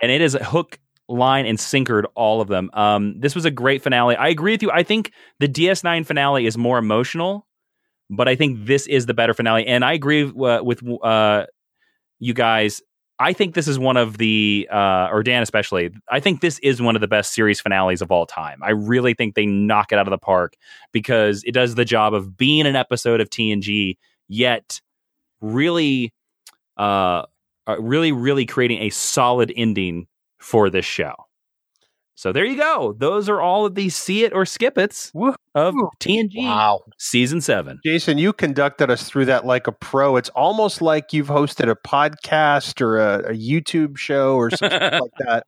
Speaker 4: And it is a hook line and sinkered all of them. Um, this was a great finale. I agree with you. I think the DS9 finale is more emotional, but I think this is the better finale. And I agree uh, with uh, you guys. I think this is one of the, uh, or Dan especially, I think this is one of the best series finales of all time. I really think they knock it out of the park because it does the job of being an episode of TNG, yet really, uh, uh really, really creating a solid ending for this show. So there you go. Those are all of the see it or skip it's of TNG
Speaker 3: Wow.
Speaker 4: season seven.
Speaker 1: Jason, you conducted us through that like a pro. It's almost like you've hosted a podcast or a, a YouTube show or something like that.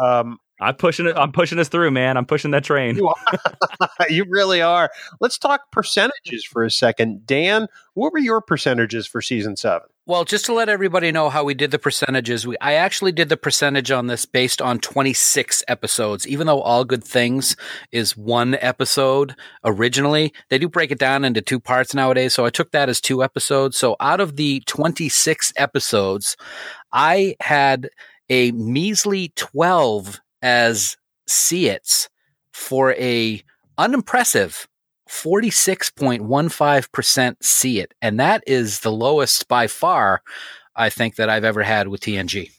Speaker 1: Um,
Speaker 4: I'm pushing it. I'm pushing us through, man. I'm pushing that train.
Speaker 1: you, you really are. Let's talk percentages for a second. Dan, what were your percentages for season seven?
Speaker 3: Well, just to let everybody know how we did the percentages, we, I actually did the percentage on this based on 26 episodes. Even though All Good Things is one episode originally, they do break it down into two parts nowadays. So I took that as two episodes. So out of the 26 episodes, I had a measly 12 as see its for a unimpressive 46.15% see it. And that is the lowest by far, I think, that I've ever had with TNG.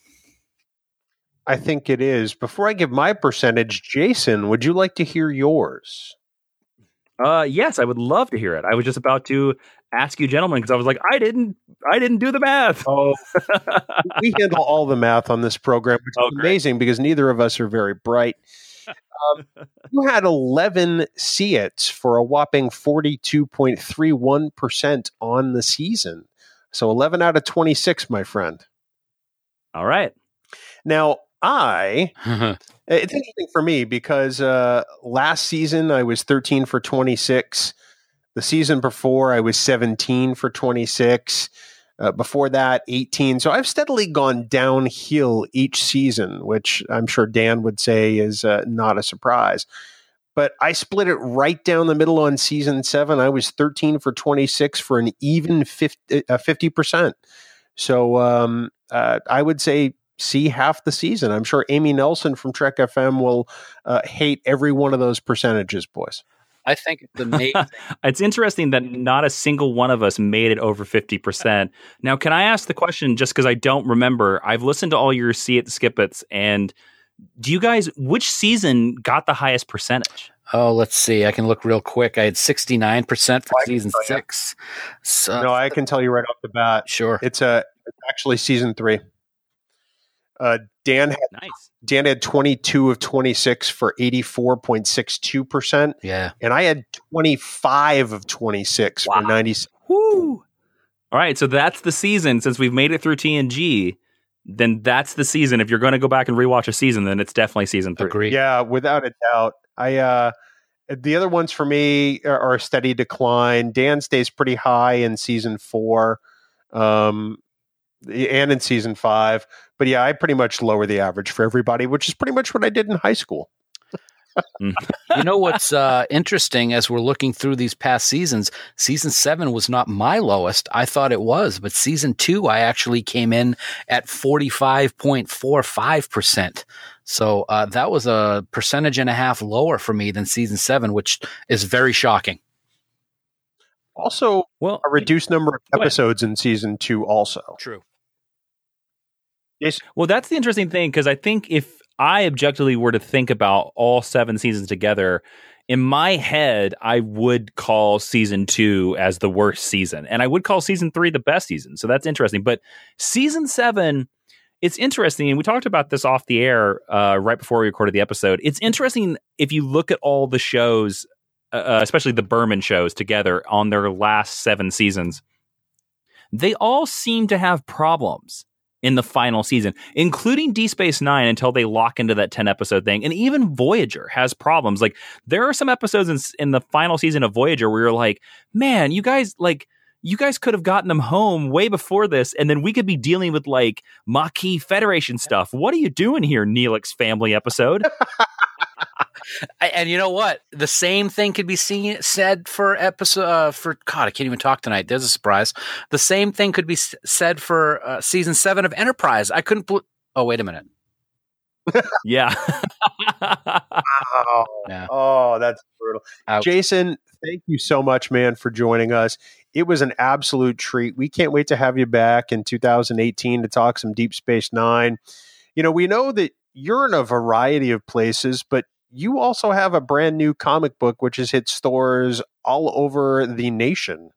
Speaker 1: I think it is. Before I give my percentage, Jason, would you like to hear yours?
Speaker 4: Uh, yes, I would love to hear it. I was just about to ask you, gentlemen, because I was like, I didn't, I didn't do the math.
Speaker 1: Oh, we handle all the math on this program, which is
Speaker 4: Oh, great.
Speaker 1: amazing because neither of us are very bright. Um, you had 11 see its for a whopping 42.31% on the season. So 11 out of 26, my friend.
Speaker 4: All right.
Speaker 1: Now, I it's interesting for me because uh, last season I was 13 for 26. The season before I was 17 for 26. Uh, before that, 18. So I've steadily gone downhill each season, which I'm sure Dan would say is uh, not a surprise. But I split it right down the middle on season seven. I was 13 for 26 for an even 50, uh, 50%. So um, uh, I would say see half the season. I'm sure Amy Nelson from Trek FM will uh, hate every one of those percentages, boys.
Speaker 3: I think it's amazing.
Speaker 4: It's interesting that not a single one of us made it over 50%. Now, can I ask the question just because I don't remember? I've listened to all your See It Skip It's, and do you guys, which season got the highest percentage?
Speaker 3: oh, let's see. I can look real quick. I had 69% for
Speaker 1: I
Speaker 3: season six. So,
Speaker 1: no, I can tell you right off the bat,
Speaker 3: sure.
Speaker 1: it's a it's actually season three. Uh, Dan had
Speaker 4: Nice.
Speaker 1: Dan had 22 of 26 for 84.62 percent,
Speaker 3: Yeah.
Speaker 1: and I had 25 of 26
Speaker 4: Wow.
Speaker 1: for 90.
Speaker 4: Woo! All right, so that's the season. Since we've made it through TNG, then that's the season. If you're going to go back and rewatch a season, then it's definitely season three.
Speaker 3: Agree.
Speaker 1: Yeah, without a doubt. I uh the other ones for me are, are a steady decline. Dan stays pretty high in season four, um, and in season five. But yeah, I pretty much lower the average for everybody, which is pretty much what I did in high school.
Speaker 3: you know what's uh, interesting as we're looking through these past seasons? Season seven was not my lowest. I thought it was, but season two, I actually came in at 45.45%. So uh, that was a percentage and a half lower for me than season seven, which is very shocking.
Speaker 1: Also,
Speaker 4: Well,
Speaker 1: a reduced number of episodes in season two. Also,
Speaker 3: True.
Speaker 4: Well, that's the interesting thing because I think if I objectively were to think about all seven seasons together, in my head, I would call season two as the worst season, and I would call season three the best season. So that's interesting. But season seven, it's interesting, and we talked about this off the air uh, right before we recorded the episode. It's interesting if you look at all the shows, uh, especially the Berman shows together on their last seven seasons. They all seem to have problems in the final season, including D Space Nine until they lock into that 10 episode thing. And even Voyager has problems. Like, there are some episodes in, in the final season of Voyager where you're like, man, you guys, like, you guys could have gotten them home way before this, and then we could be dealing with like Maquis Federation stuff. What are you doing here, Neelix family episode?
Speaker 3: And you know what? The same thing could be seen said for episode uh, for God. I can't even talk tonight. There's a surprise. The same thing could be s- said for uh, season seven of Enterprise. I couldn't. Bl- oh, wait a minute.
Speaker 4: yeah.
Speaker 1: oh,
Speaker 3: Yeah.
Speaker 1: oh, that's brutal.
Speaker 3: Ouch.
Speaker 1: Jason, thank you so much, man, for joining us. It was an absolute treat. We can't wait to have you back in 2018 to talk some Deep Space Nine. You know, we know that you're in a variety of places, but you also have a brand new comic book which has hit stores all over the nation.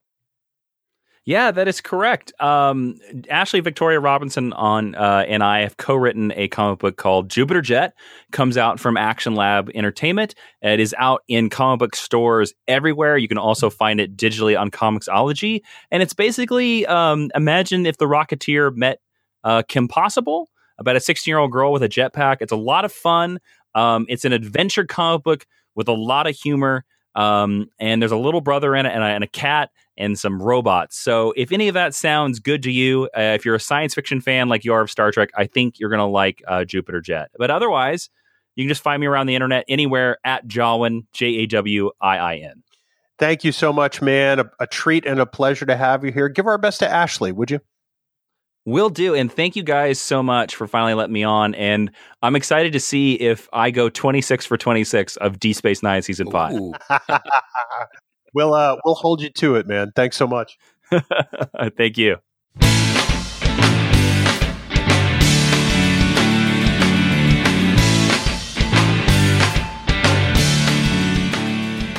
Speaker 4: Yeah, that is correct. Um, Ashley Victoria Robinson on uh, and I have co-written a comic book called Jupiter Jet. Comes out from Action Lab Entertainment. It is out in comic book stores everywhere. You can also find it digitally on Comixology, and it's basically um, imagine if the Rocketeer met uh, Kim Possible about a 16 year old girl with a jetpack. It's a lot of fun. Um, it's an adventure comic book with a lot of humor. Um, and there's a little brother in it and a, and a, cat and some robots. So if any of that sounds good to you, uh, if you're a science fiction fan like you are of Star Trek, I think you're going to like uh, Jupiter Jet. But otherwise, you can just find me around the internet anywhere at Jawin, J A W I I N.
Speaker 1: Thank you so much, man. A, a treat and a pleasure to have you here. Give our best to Ashley, would you?
Speaker 4: Will do. And thank you guys so much for finally letting me on. And I'm excited to see if I go 26 for 26 of D Space Nine season five.
Speaker 1: we'll uh, we'll hold you to it, man. Thanks so much.
Speaker 4: thank you.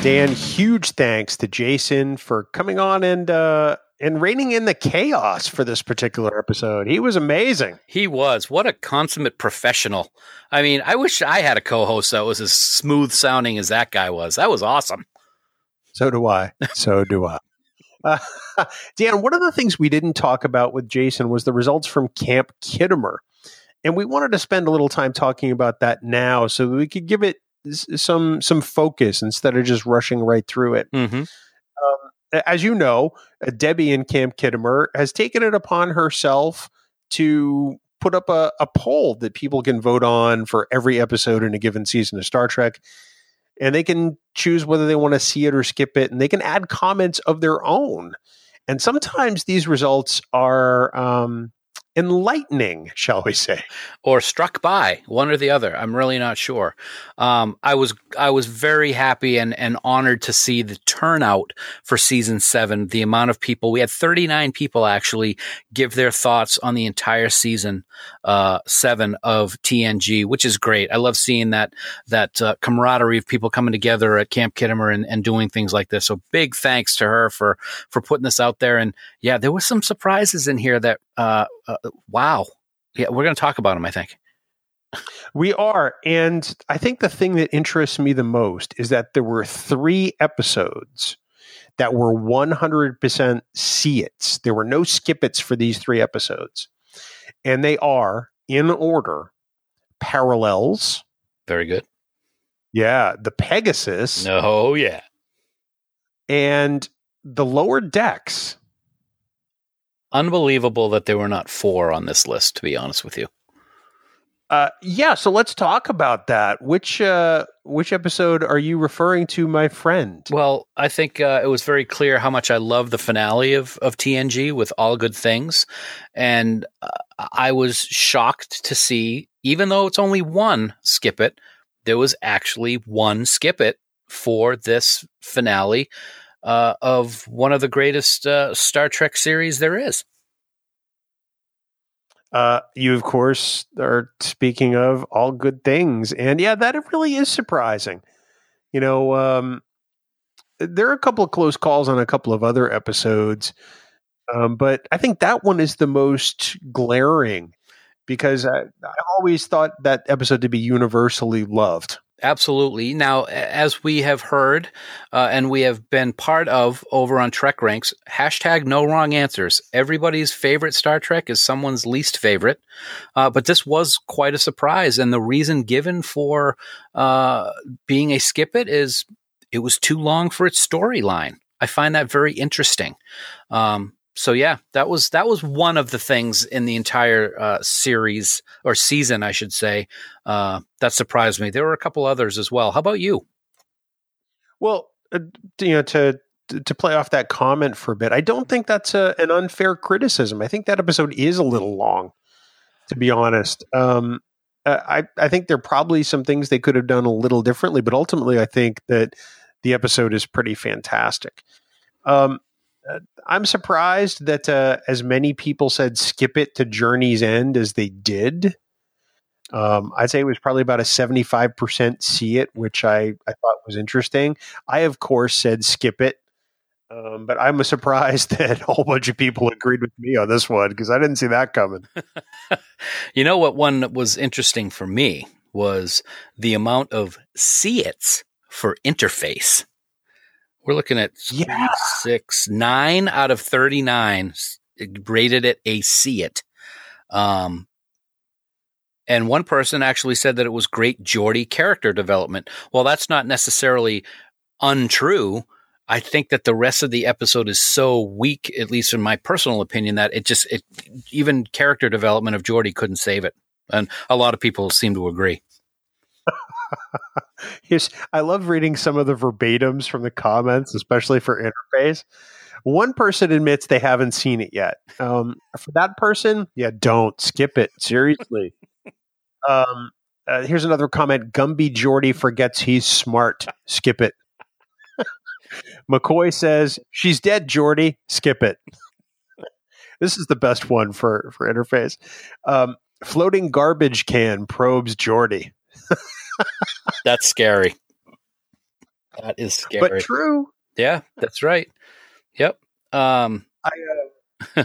Speaker 1: Dan, huge thanks to Jason for coming on and uh, and reining in the chaos for this particular episode. He was amazing.
Speaker 3: He was. What a consummate professional. I mean, I wish I had a co-host that was as smooth sounding as that guy was. That was awesome.
Speaker 1: So do I. So do I. Uh, Dan, one of the things we didn't talk about with Jason was the results from Camp Khitomer. And we wanted to spend a little time talking about that now so that we could give it some some focus instead of just rushing right through it.
Speaker 3: Mm-hmm.
Speaker 1: Um, as you know, Debbie in Camp Khitomer has taken it upon herself to put up a, a poll that people can vote on for every episode in a given season of Star Trek. And they can choose whether they want to see it or skip it, and they can add comments of their own. And sometimes these results are um, enlightening, shall we say,
Speaker 3: or struck by one or the other. I'm really not sure. Um, I was I was very happy and and honored to see the turnout for season seven. The amount of people we had 39 people actually give their thoughts on the entire season uh, seven of TNG, which is great. I love seeing that that uh, camaraderie of people coming together at Camp Khitomer and, and doing things like this. So big thanks to her for for putting this out there. And yeah, there were some surprises in here that uh, uh wow. Yeah, we're going to talk about them. I think.
Speaker 1: We are. And I think the thing that interests me the most is that there were three episodes that were 100% see its. There were no skip its for these three episodes and they are in order parallels.
Speaker 3: Very good.
Speaker 1: Yeah, the Pegasus.
Speaker 3: Oh yeah,
Speaker 1: and the lower decks.
Speaker 3: Unbelievable that there were not four on this list. To be honest with you.
Speaker 1: Uh, yeah, so let's talk about that. Which uh, which episode are you referring to, my friend?
Speaker 3: Well, I think uh, it was very clear how much I love the finale of of TNG with all good things, and uh, I was shocked to see, even though it's only one skip it, there was actually one skip it for this finale uh, of one of the greatest uh, Star Trek series there is.
Speaker 1: Uh, you, of course, are speaking of all good things. And yeah, that really is surprising. You know, um, there are a couple of close calls on a couple of other episodes, um, but I think that one is the most glaring because I, I always thought that episode to be universally loved.
Speaker 3: Absolutely. Now, as we have heard uh, and we have been part of over on Trek Ranks, hashtag no wrong answers. Everybody's favorite Star Trek is someone's least favorite. Uh, but this was quite a surprise. And the reason given for uh, being a skip it is it was too long for its storyline. I find that very interesting. Um, so yeah, that was that was one of the things in the entire uh, series or season, I should say, uh, that surprised me. There were a couple others as well. How about you?
Speaker 1: Well, uh, you know, to to play off that comment for a bit, I don't think that's a, an unfair criticism. I think that episode is a little long, to be honest. Um, uh, I I think there are probably some things they could have done a little differently, but ultimately, I think that the episode is pretty fantastic. Um, I'm surprised that uh, as many people said skip it to Journey's End as they did. Um, I'd say it was probably about a 75% see it, which I, I thought was interesting. I, of course, said skip it. Um, but I'm surprised that a whole bunch of people agreed with me on this one because I didn't see that coming.
Speaker 3: You know what one was interesting for me was the amount of see its for interface. We're looking at
Speaker 1: Yeah.
Speaker 3: six, nine out of 39 rated it a see it. Um, and one person actually said that it was great Geordi character development. Well, that's not necessarily untrue. I think that the rest of the episode is so weak, at least in my personal opinion, that it just it even character development of Geordi couldn't save it. And a lot of people seem to agree.
Speaker 1: I love reading some of the verbatims from the comments, especially for interface. One person admits they haven't seen it yet. Um, for that person, yeah, don't skip it. Seriously. um, uh, here's another comment. Gumby Geordi forgets he's smart. Skip it. McCoy says she's dead. Geordi, skip it. this is the best one for for interface. Um, floating garbage can probes Geordi.
Speaker 3: That's scary. That is scary.
Speaker 1: But true.
Speaker 3: yeah, that's right. Yep. Um,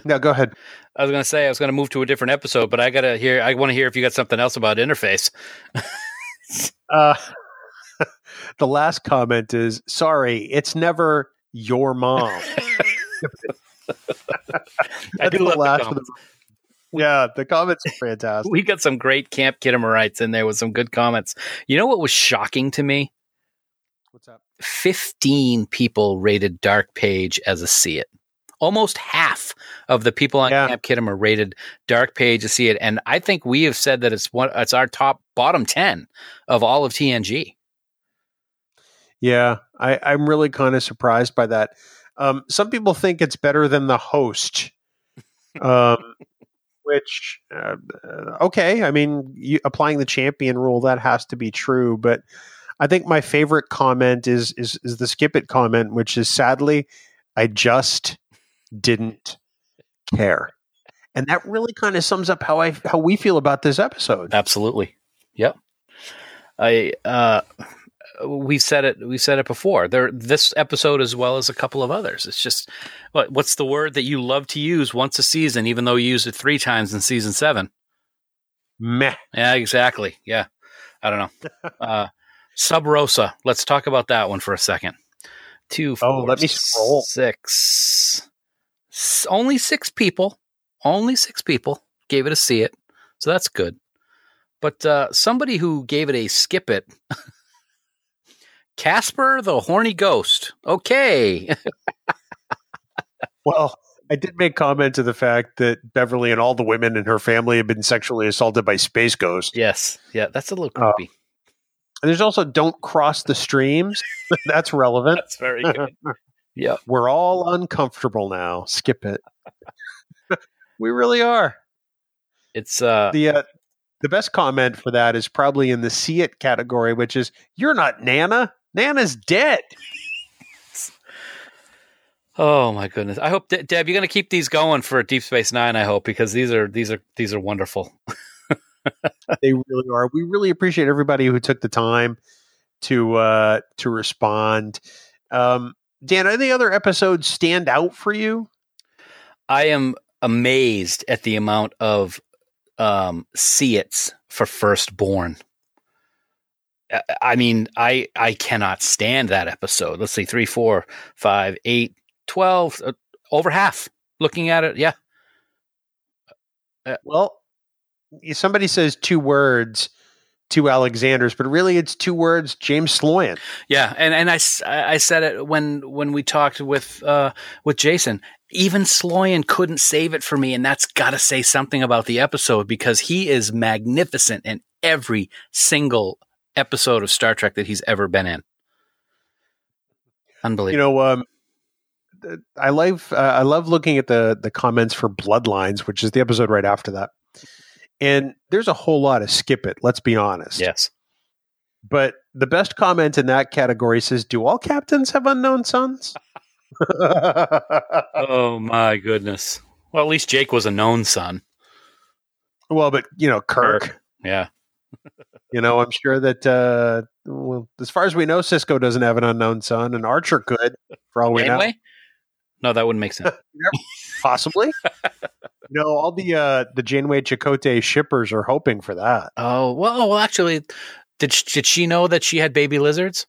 Speaker 1: No, go ahead.
Speaker 3: I was going to say I was going to move to a different episode, but I got to hear. I want to hear if you got something else about interface.
Speaker 1: Uh, the last comment is sorry, it's never your mom.
Speaker 3: I
Speaker 1: That's
Speaker 3: do
Speaker 1: the
Speaker 3: love the comments.
Speaker 1: yeah, the comments are fantastic.
Speaker 3: We got some great Camp Khitomerites in there with some good comments. You know what was shocking to me?
Speaker 1: What's up?
Speaker 3: 15 people rated Dark Page as a see it. Almost half of the people on
Speaker 1: Yeah.
Speaker 3: Camp Khitomer rated Dark Page as see it, and I think we have said that it's one. It's our top bottom ten of all of TNG.
Speaker 1: Yeah, I, I'm really kind of surprised by that. Um, some people think it's better than the host, um, which uh, okay. I mean, you, applying the champion rule that has to be true, but I think my favorite comment is is is the skip it comment, which is sadly, I just didn't care, and that really kind of sums up how I how we feel about this episode.
Speaker 3: Absolutely. Yep. I uh we said it we said it before. There this episode as well as a couple of others. It's just what what's the word that you love to use once a season even though you used it 3 times in season 7?
Speaker 1: Meh.
Speaker 3: Yeah, exactly. Yeah. I don't know. Uh Sub Rosa. Let's talk about that one for a second. Two,
Speaker 1: Oh,
Speaker 3: four,
Speaker 1: let me scroll.
Speaker 3: Six. S- only six people. Only six people gave it a see it. So that's good. But uh, somebody who gave it a skip it. Casper the horny ghost. Okay.
Speaker 1: Well, I did make comment to the fact that Beverly and all the women in her family have been sexually assaulted by Space Ghost.
Speaker 3: yes. Yeah, that's a little
Speaker 1: Oh.
Speaker 3: creepy.
Speaker 1: And there's also don't cross the streams. That's relevant.
Speaker 3: That's very good. yeah.
Speaker 1: We're all uncomfortable now. Skip it. we really are.
Speaker 3: It's uh
Speaker 1: The uh, the best comment for that is probably in the see it category, which is you're not Nana. Nana's dead.
Speaker 3: Oh my goodness! I hope De- Deb, you're going to keep these going for Deep Space Nine. I hope because these are these are these are wonderful.
Speaker 1: They really are. We really appreciate everybody who took the time to uh, to respond. Um, Dan, any other episodes stand out for you?
Speaker 3: I am amazed at the amount of um, see its for Firstborn. I- I mean, I I cannot stand that episode. Let's see, three, four, five, eight, twelve, uh, over half. Looking at it, yeah,
Speaker 1: Well, somebody says two words, two Alexanders, but really it's two words, James Sloyan.
Speaker 3: Yeah, and and I, I said it when when we talked with uh, with Jason. Even Sloyan couldn't save it for me, and that's got to say something about the episode because he is magnificent in every single episode of Star Trek that he's ever been in. Unbelievable.
Speaker 1: You know, um, I love uh, I love looking at the the comments for Bloodlines, which is the episode right after that. And there's a whole lot of skip it. Let's be honest.
Speaker 3: yes.
Speaker 1: But the best comment in that category says, "Do all captains have unknown sons?"
Speaker 3: Oh my goodness. Well, at least Jake was a known son.
Speaker 1: well, but you know, Kirk.
Speaker 3: Yeah.
Speaker 1: You know, I'm sure that uh, well, as far as we know, Sisko doesn't have an unknown son, and Archer could, for all we know.
Speaker 3: No, that wouldn't make sense.
Speaker 1: Possibly. no, all the uh, the Janeway Chakotay shippers are hoping for that.
Speaker 3: oh well, well, actually, did sh- did she know that she had baby lizards?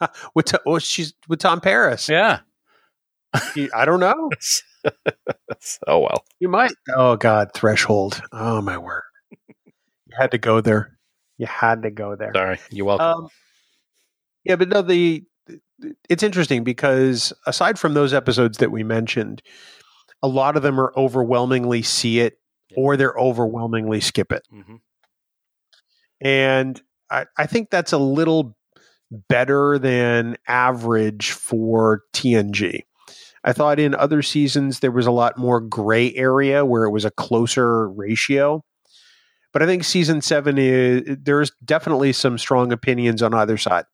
Speaker 1: With oh, she's with Tom Paris.
Speaker 3: Yeah.
Speaker 1: I don't know.
Speaker 3: oh well.
Speaker 1: You might. Oh God, threshold. Oh my word. You had to go there. You had to go there.
Speaker 3: Sorry, you're welcome.
Speaker 1: Um, yeah, but no, the it's interesting because aside from those episodes that we mentioned, a lot of them are overwhelmingly see it or they're overwhelmingly skip it.
Speaker 3: Mhm.
Speaker 1: And I, I think that's a little better than average for TNG. I thought in other seasons there was a lot more gray area where it was a closer ratio. But I think season seven is there's definitely some strong opinions on either side.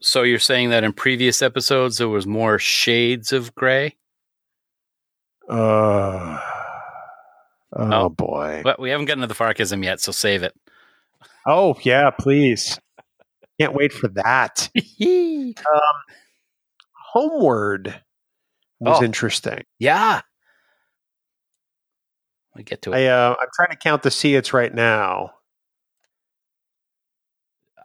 Speaker 3: So you're saying that in previous episodes there was more shades of gray?
Speaker 1: Uh, oh,
Speaker 3: Oh.
Speaker 1: boy.
Speaker 3: But we haven't gotten to the Farkism yet, so save it.
Speaker 1: Oh yeah, please. Can't wait for that. Homeward was
Speaker 3: Oh.
Speaker 1: interesting.
Speaker 3: yeah. We get to it.
Speaker 1: I uh, I'm trying to count the see it's right now.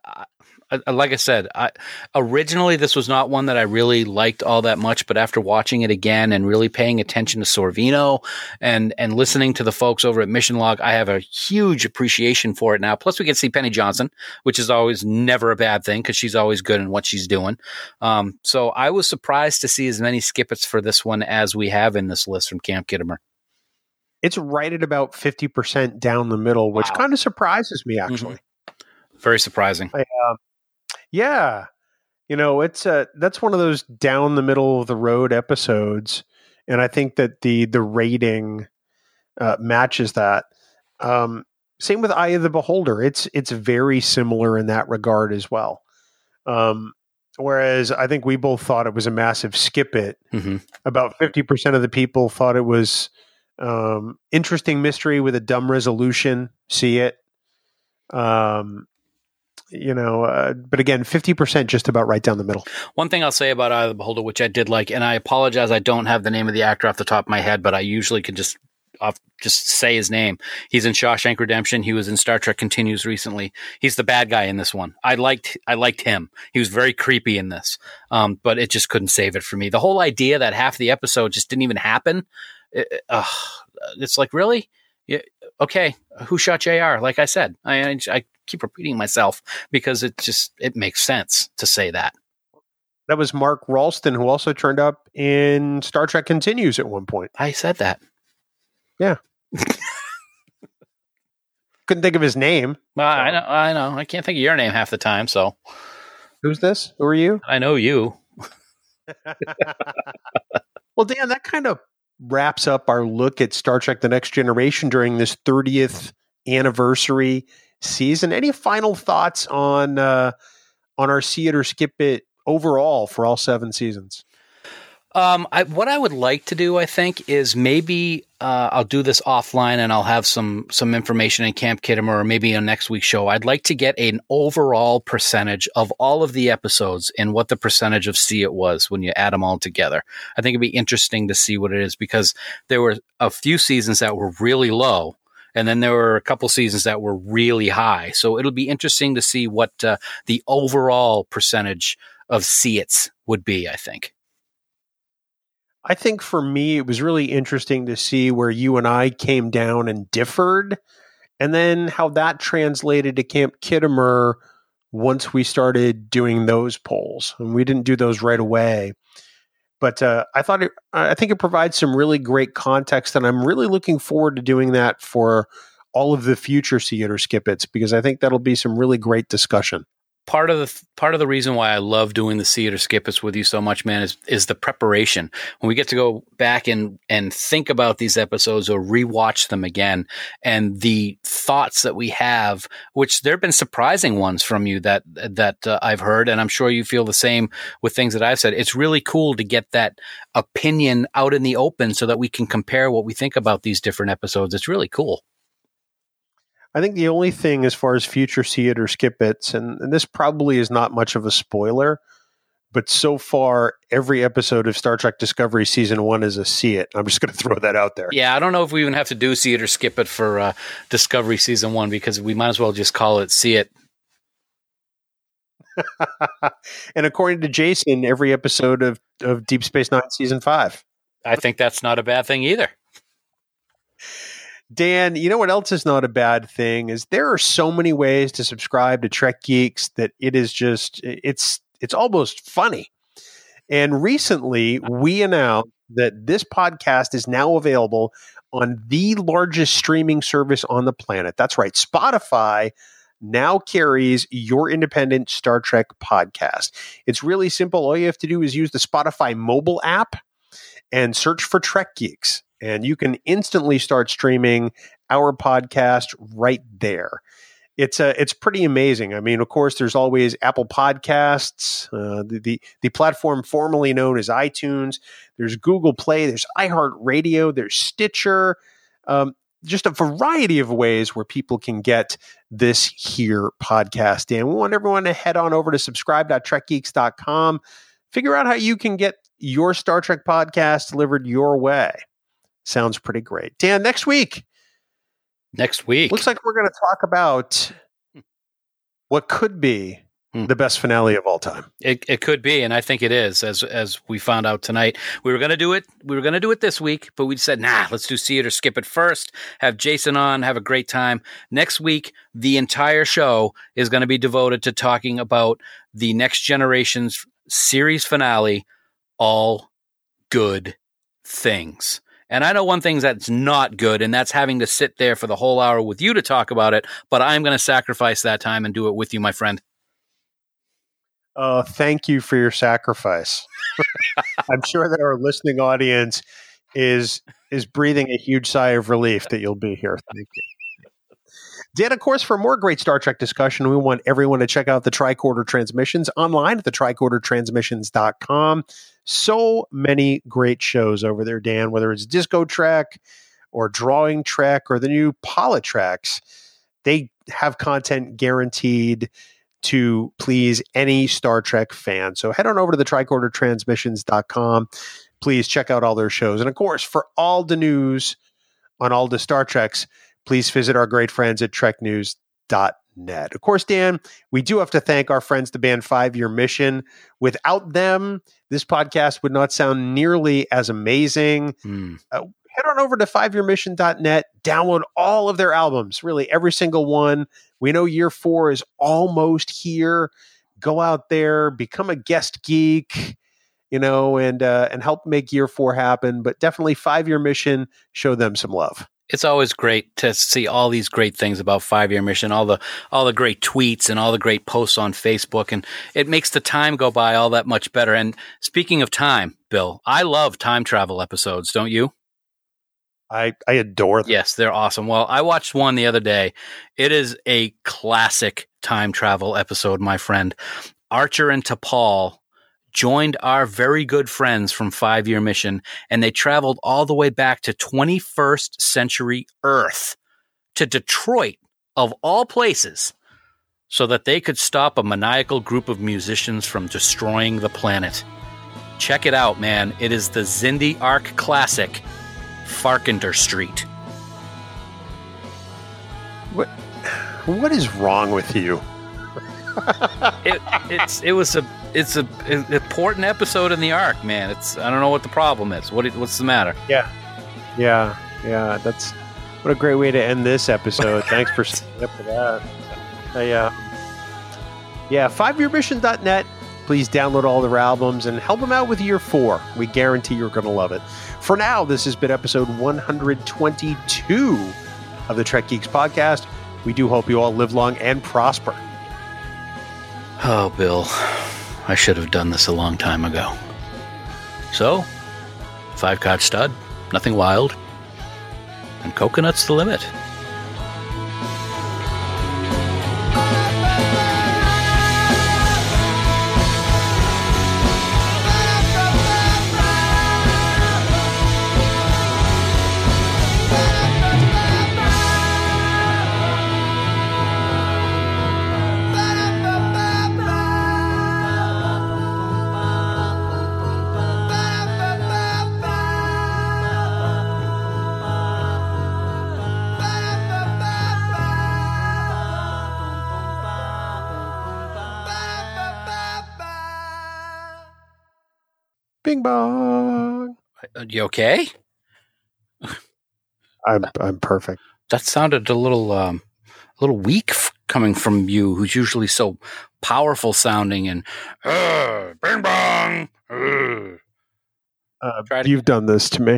Speaker 3: I- I- like I said, I, originally this was not one that I really liked all that much, but after watching it again and really paying attention to Sorvino and and listening to the folks over at Mission Log, I have a huge appreciation for it now. Plus, we get to see Penny Johnson, which is always never a bad thing because she's always good in what she's doing. Um, so I was surprised to see as many skippets for this one as we have in this list from Camp Khitomer.
Speaker 1: It's right at about 50% down the middle, which
Speaker 3: Wow.
Speaker 1: kind of surprises me actually.
Speaker 3: Very surprising.
Speaker 1: I, uh, yeah. You know, it's uh, that's one of those down the middle of the road episodes, and I think that the the rating uh, matches that. Um, same with Eye of the Beholder; it's it's very similar in that regard as well. Um, whereas I think we both thought it was a massive skip it.
Speaker 3: hmm
Speaker 1: About fifty percent of the people thought it was um, interesting mystery with a dumb resolution. See it. Um, you know, uh, but again, fifty percent just about right down the middle.
Speaker 3: One thing I'll say about Eye of the Beholder, which I did like, and I apologize, I don't have the name of the actor off the top of my head, but I usually can just off, just say his name. He's in Shawshank Redemption. He was in Star Trek Continues recently. He's the bad guy in this one. I liked I liked him. He was very creepy in this, um, but it just couldn't save it for me. The whole idea that half the episode just didn't even happen. It, uh, it's like really, yeah, okay. Who shot Jr. Like I said, I, I I keep repeating myself because it just it makes sense to say that.
Speaker 1: That was Mark Rolston, who also turned up in Star Trek Continues at one point.
Speaker 3: I said that. Yeah.
Speaker 1: Couldn't think of his name.
Speaker 3: Well, I know, I know. I can't think of your name half the time, so
Speaker 1: Who's this? Who are you?
Speaker 3: I know you.
Speaker 1: well, Dan, that kind of wraps up our look at Star Trek The Next Generation during this 30th anniversary season. Any final thoughts on uh, on our see it or skip it overall for all seven seasons?
Speaker 3: Um, I, what I would like to do, I think, is maybe uh, I'll do this offline and I'll have some some information in Camp Khitomer or maybe on next week's show. I'd like to get an overall percentage of all of the episodes and what the percentage of C it was when you add them all together. I think it'd be interesting to see what it is because there were a few seasons that were really low. And then there were a couple seasons that were really high. So it'll be interesting to see what uh, the overall percentage of see it's would be, I think.
Speaker 1: I think for me, it was really interesting to see where you and I came down and differed, and then how that translated to Camp Khitomer once we started doing those polls. And we didn't do those right away. But uh, I thought it, I think it provides some really great context, and I'm really looking forward to doing that for all of the future See It Skip It's because I think that'll be some really great discussion.
Speaker 3: Part of the part of the reason why I love doing the see it or skip it with you so much, man, is is the preparation. When we get to go back and and think about these episodes or rewatch them again, and the thoughts that we have, which there have been surprising ones from you that that uh, I've heard, and I'm sure you feel the same with things that I've said. It's really cool to get that opinion out in the open so that we can compare what we think about these different episodes. It's really cool.
Speaker 1: I think the only thing as far as future see it or skip it's, and, and this probably is not much of a spoiler, but so far every episode of Star Trek Discovery season one is a see it. I'm just going to throw that out there.
Speaker 3: Yeah, I don't know if we even have to do see it or skip it for uh, Discovery season one because we might as well just call it see it.
Speaker 1: and according to Jason, every episode of, of Deep Space Nine season five.
Speaker 3: I think that's not a bad thing either.
Speaker 1: Dan, you know what else is not a bad thing is there are so many ways to subscribe to Trek Geeks that it is just it's it's almost funny. And recently we announced that this podcast is now available on the largest streaming service on the planet. That's right, Spotify now carries your independent Star Trek podcast. It's really simple. All you have to do is use the Spotify mobile app and search for Trek Geeks and you can instantly start streaming our podcast right there. It's a, uh, it's pretty amazing. I mean, of course, there's always Apple Podcasts, uh, the, the the platform formerly known as iTunes. There's Google Play. There's iHeartRadio. There's Stitcher. Um, just a variety of ways where people can get this here podcast. And we want everyone to head on over to subscribe.trekgeeks.com. Figure out how you can get your Star Trek podcast delivered your way. Sounds pretty great. Dan, next week.
Speaker 3: Next week.
Speaker 1: Looks like we're going to talk about what could be hmm. the best finale of all time.
Speaker 3: It, it could be, and I think it is. As as we found out tonight, we were going to do it. We were going to do it this week, but we said, nah, let's do see it or skip it first. Have Jason on, have a great time. Next week, the entire show is going to be devoted to talking about the Next Generation's series finale. All good things. And I know one thing that's not good, and that's having to sit there for the whole hour with you to talk about it. But I'm going to sacrifice that time and do it with you, my friend.
Speaker 1: Uh, thank you for your sacrifice. I'm sure that our listening audience is is breathing a huge sigh of relief that you'll be here. Thank you. Dan, of course, for more great Star Trek discussion, we want everyone to check out the Tricorder Transmissions online at the tricordertransmissions.com. So many great shows over there, Dan, whether it's Disco Trek or Drawing Trek or the new Treks, They have content guaranteed to please any Star Trek fan. So head on over to the tricordertransmissions.com. Please check out all their shows. And of course, for all the news on all the Star Treks, please visit our great friends at treknews.net. Of course, Dan, we do have to thank our friends, the band Five Year Mission. Without them, this podcast would not sound nearly as amazing. Mm. Uh, head on over to fiveyearmission.net, download all of their albums, really every single one. We know year four is almost here. Go out there, become a guest geek, you know, and uh, and help make year four happen. But definitely five year mission, show them some love
Speaker 3: it's always great to see all these great things about five year mission, all the all the great tweets and all the great posts on Facebook, and it makes the time go by all that much better. And speaking of time, Bill, I love time travel episodes, don't you?
Speaker 1: I I adore them.
Speaker 3: Yes, they're awesome. Well, I watched one the other day. It is a classic time travel episode, my friend. Archer and T'Pol joined our very good friends from Five Year Mission, and they traveled all the way back to 21st century Earth, to Detroit, of all places, so that they could stop a maniacal group of musicians from destroying the planet. Check it out, man. It is the Xindi Arc classic, Farkander Street.
Speaker 1: What, what is wrong with you?
Speaker 3: it, it's, it was a it's a, an important episode in the arc, man. It's I don't know what the problem is. What what's the matter?
Speaker 1: Yeah, yeah, yeah. That's what a great way to end this episode. Thanks for staying up for that. Uh, yeah, fiveyearmission.net. Please download all their albums and help them out with year four. We guarantee you're going to love it. For now, this has been episode 122 of the Trek Geeks podcast. We do hope you all live long and prosper.
Speaker 3: Oh, Bill. I should have done this a long time ago. So, five card stud, nothing wild, and coconut's the limit. Uh, You okay?
Speaker 1: I'm I'm perfect.
Speaker 3: That sounded a little, um, a little weak f- coming from you, who's usually so powerful sounding and uh, bing bong. uh."
Speaker 1: Uh, you've done this to me.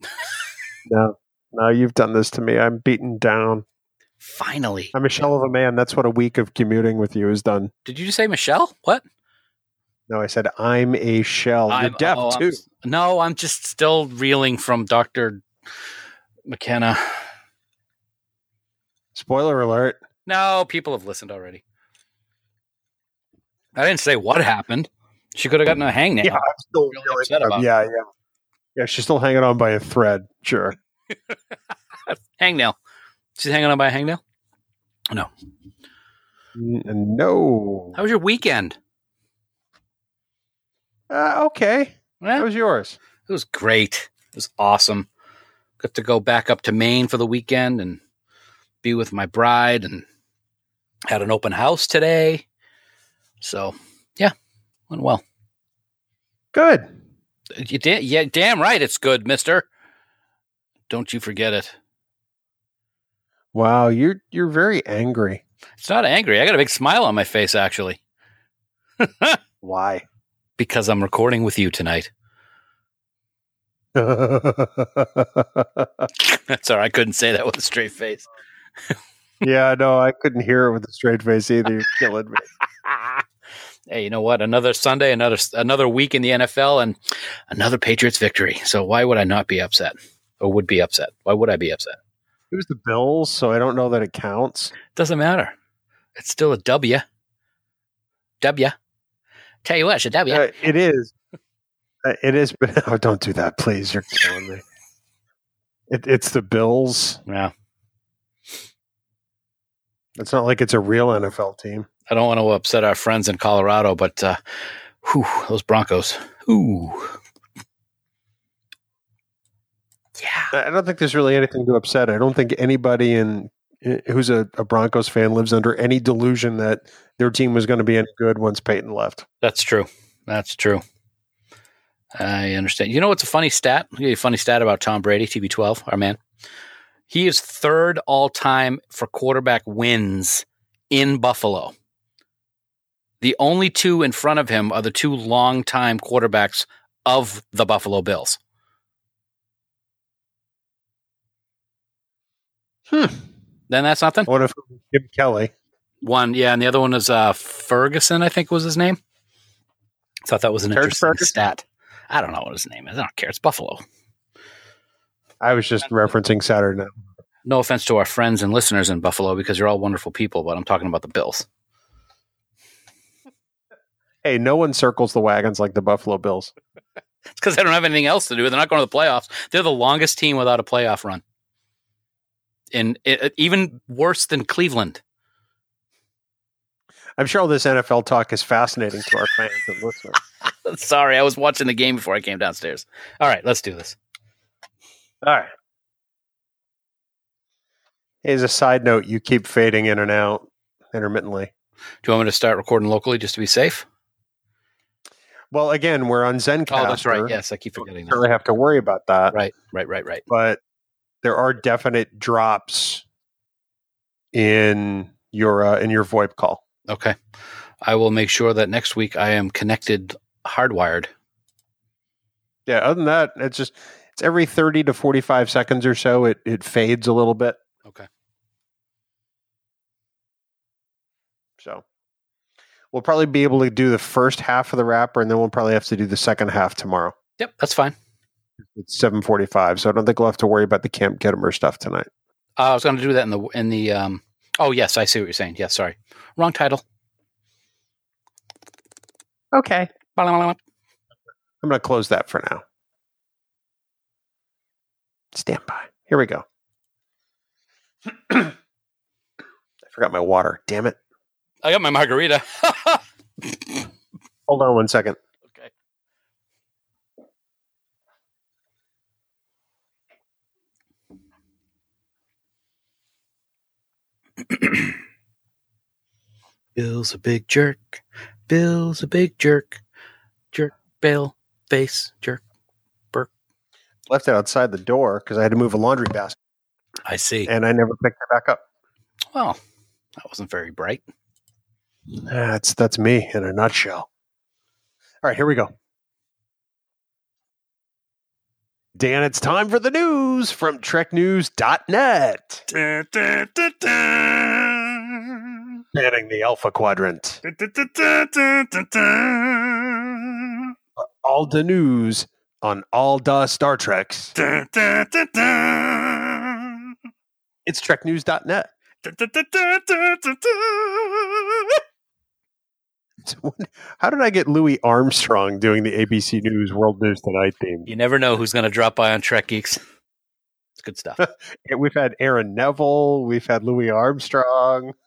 Speaker 1: no, no, you've done this to me. I'm beaten down.
Speaker 3: Finally,
Speaker 1: I'm a shell of a man. That's what a week of commuting with you has done.
Speaker 3: did you just say Michelle? What?
Speaker 1: No, I said I'm a shell. You're
Speaker 3: I'm- oh,
Speaker 1: deaf
Speaker 3: oh, I'm
Speaker 1: too.
Speaker 3: no, I'm just still reeling from Doctor McKenna.
Speaker 1: Spoiler alert.
Speaker 3: No, people have listened already. I didn't say what happened. She could have gotten a hangnail.
Speaker 1: Yeah, I'm still
Speaker 3: Really
Speaker 1: really
Speaker 3: upset about.
Speaker 1: Yeah, yeah, yeah. She's still hanging on by a thread. Sure.
Speaker 3: Hangnail. She's hanging on by a hangnail.
Speaker 1: No. no.
Speaker 3: How was your weekend?
Speaker 1: Uh, okay.
Speaker 3: Yeah,
Speaker 1: How was yours?
Speaker 3: it was great. It was awesome. Got to go back up to Maine for the weekend and be with my bride and had an open house today. So, yeah, went well.
Speaker 1: Good.
Speaker 3: You da- yeah, damn right it's good, mister. Don't you forget it.
Speaker 1: Wow, you're you're very angry.
Speaker 3: It's not angry. I got a big smile on my face, actually,
Speaker 1: Why?
Speaker 3: Because I'm recording with you tonight. Sorry. I couldn't say that with a straight face.
Speaker 1: yeah, no, I couldn't hear it with a straight face either. You're killing me.
Speaker 3: hey, you know what? Another Sunday, another another week in the NFL, and another Patriots victory. So why would I not be upset, or would be upset? Why would I be upset?
Speaker 1: It was the Bills, so I don't know that it counts.
Speaker 3: Doesn't matter. It's still a W. W. Tell you what, it's a W.
Speaker 1: Uh, it is. Uh, it is, but oh, don't do that, please. You're killing me. It, it's the Bills.
Speaker 3: yeah,
Speaker 1: It's not like it's a real NFL team.
Speaker 3: I don't want to upset our friends in Colorado, but uh, whew, those Broncos. Ooh. Yeah.
Speaker 1: I don't think there's really anything to upset. I don't think anybody in who's a, a Broncos fan lives under any delusion that their team was going to be any good once Peyton left.
Speaker 3: That's true. That's true. I understand. You know what's a funny stat? A funny stat about Tom Brady, TB12, our man. He is third all time for quarterback wins in Buffalo. The only two in front of him are the two longtime quarterbacks of the Buffalo Bills.
Speaker 1: Hmm.
Speaker 3: Then that's nothing.
Speaker 1: What if Jim Kelly?
Speaker 3: One, yeah, and the other one is uh, Ferguson, I think was his name. Thought that was an
Speaker 1: Terry
Speaker 3: interesting
Speaker 1: Ferguson?
Speaker 3: stat. I don't know what his name is. I don't care. It's Buffalo.
Speaker 1: I was just referencing Saturday night.
Speaker 3: No offense to our friends and listeners in Buffalo because you're all wonderful people, but I'm talking about the Bills.
Speaker 1: Hey, no one circles the wagons like the Buffalo Bills.
Speaker 3: It's because they don't have anything else to do. They're not going to the playoffs. They're the longest team without a playoff run. And it, even worse than Cleveland.
Speaker 1: I'm sure all this NFL talk is fascinating to our fans and listeners.
Speaker 3: Sorry, I was watching the game before I came downstairs. All right, let's do this.
Speaker 1: All right. As a side note, you keep fading in and out intermittently.
Speaker 3: Do you want me to start recording locally just to be safe?
Speaker 1: Well, again, we're on Zencastr.
Speaker 3: Oh, that's right. Yes, I keep
Speaker 1: Don't
Speaker 3: forgetting that.
Speaker 1: really have to worry about that.
Speaker 3: Right, right, right, right.
Speaker 1: But there are definite drops in your uh, in your VoIP call.
Speaker 3: Okay. I will make sure that next week I am connected hardwired.
Speaker 1: Yeah. Other than that, it's just it's every thirty to forty five seconds or so. It it fades a little bit.
Speaker 3: Okay.
Speaker 1: So we'll probably be able to do the first half of the wrapper, and then we'll probably have to do the second half tomorrow.
Speaker 3: Yep, that's fine.
Speaker 1: It's seven forty five, so I don't think we'll have to worry about the Camp Khitomer stuff tonight.
Speaker 3: Uh, I was going to do that in the in the. Um, oh yes, I see what you're saying. Yes, sorry, wrong title.
Speaker 1: Okay. I'm going to close that for now. Stand by. Here we go. I forgot my water. Damn it.
Speaker 3: I got my margarita.
Speaker 1: Hold on one second.
Speaker 3: Bill's a big jerk. Bill's a big jerk. Jerk Bill. face jerk.
Speaker 1: Left it outside the door because I had to move a laundry basket,
Speaker 3: I see.
Speaker 1: and I never picked it back up.
Speaker 3: Well, that wasn't very bright.
Speaker 1: That's that's me in a nutshell. All right, here we go. Dan, it's time for the news from TrekNews.net. Banning the Alpha Quadrant. All the news on all the Star Treks. It's TrekNews.net. How did I get Louis Armstrong doing the ABC News World News Tonight theme?
Speaker 3: You never know who's going to drop by on Trek Geeks. It's good stuff.
Speaker 1: We've had Aaron Neville. We've had Louis Armstrong.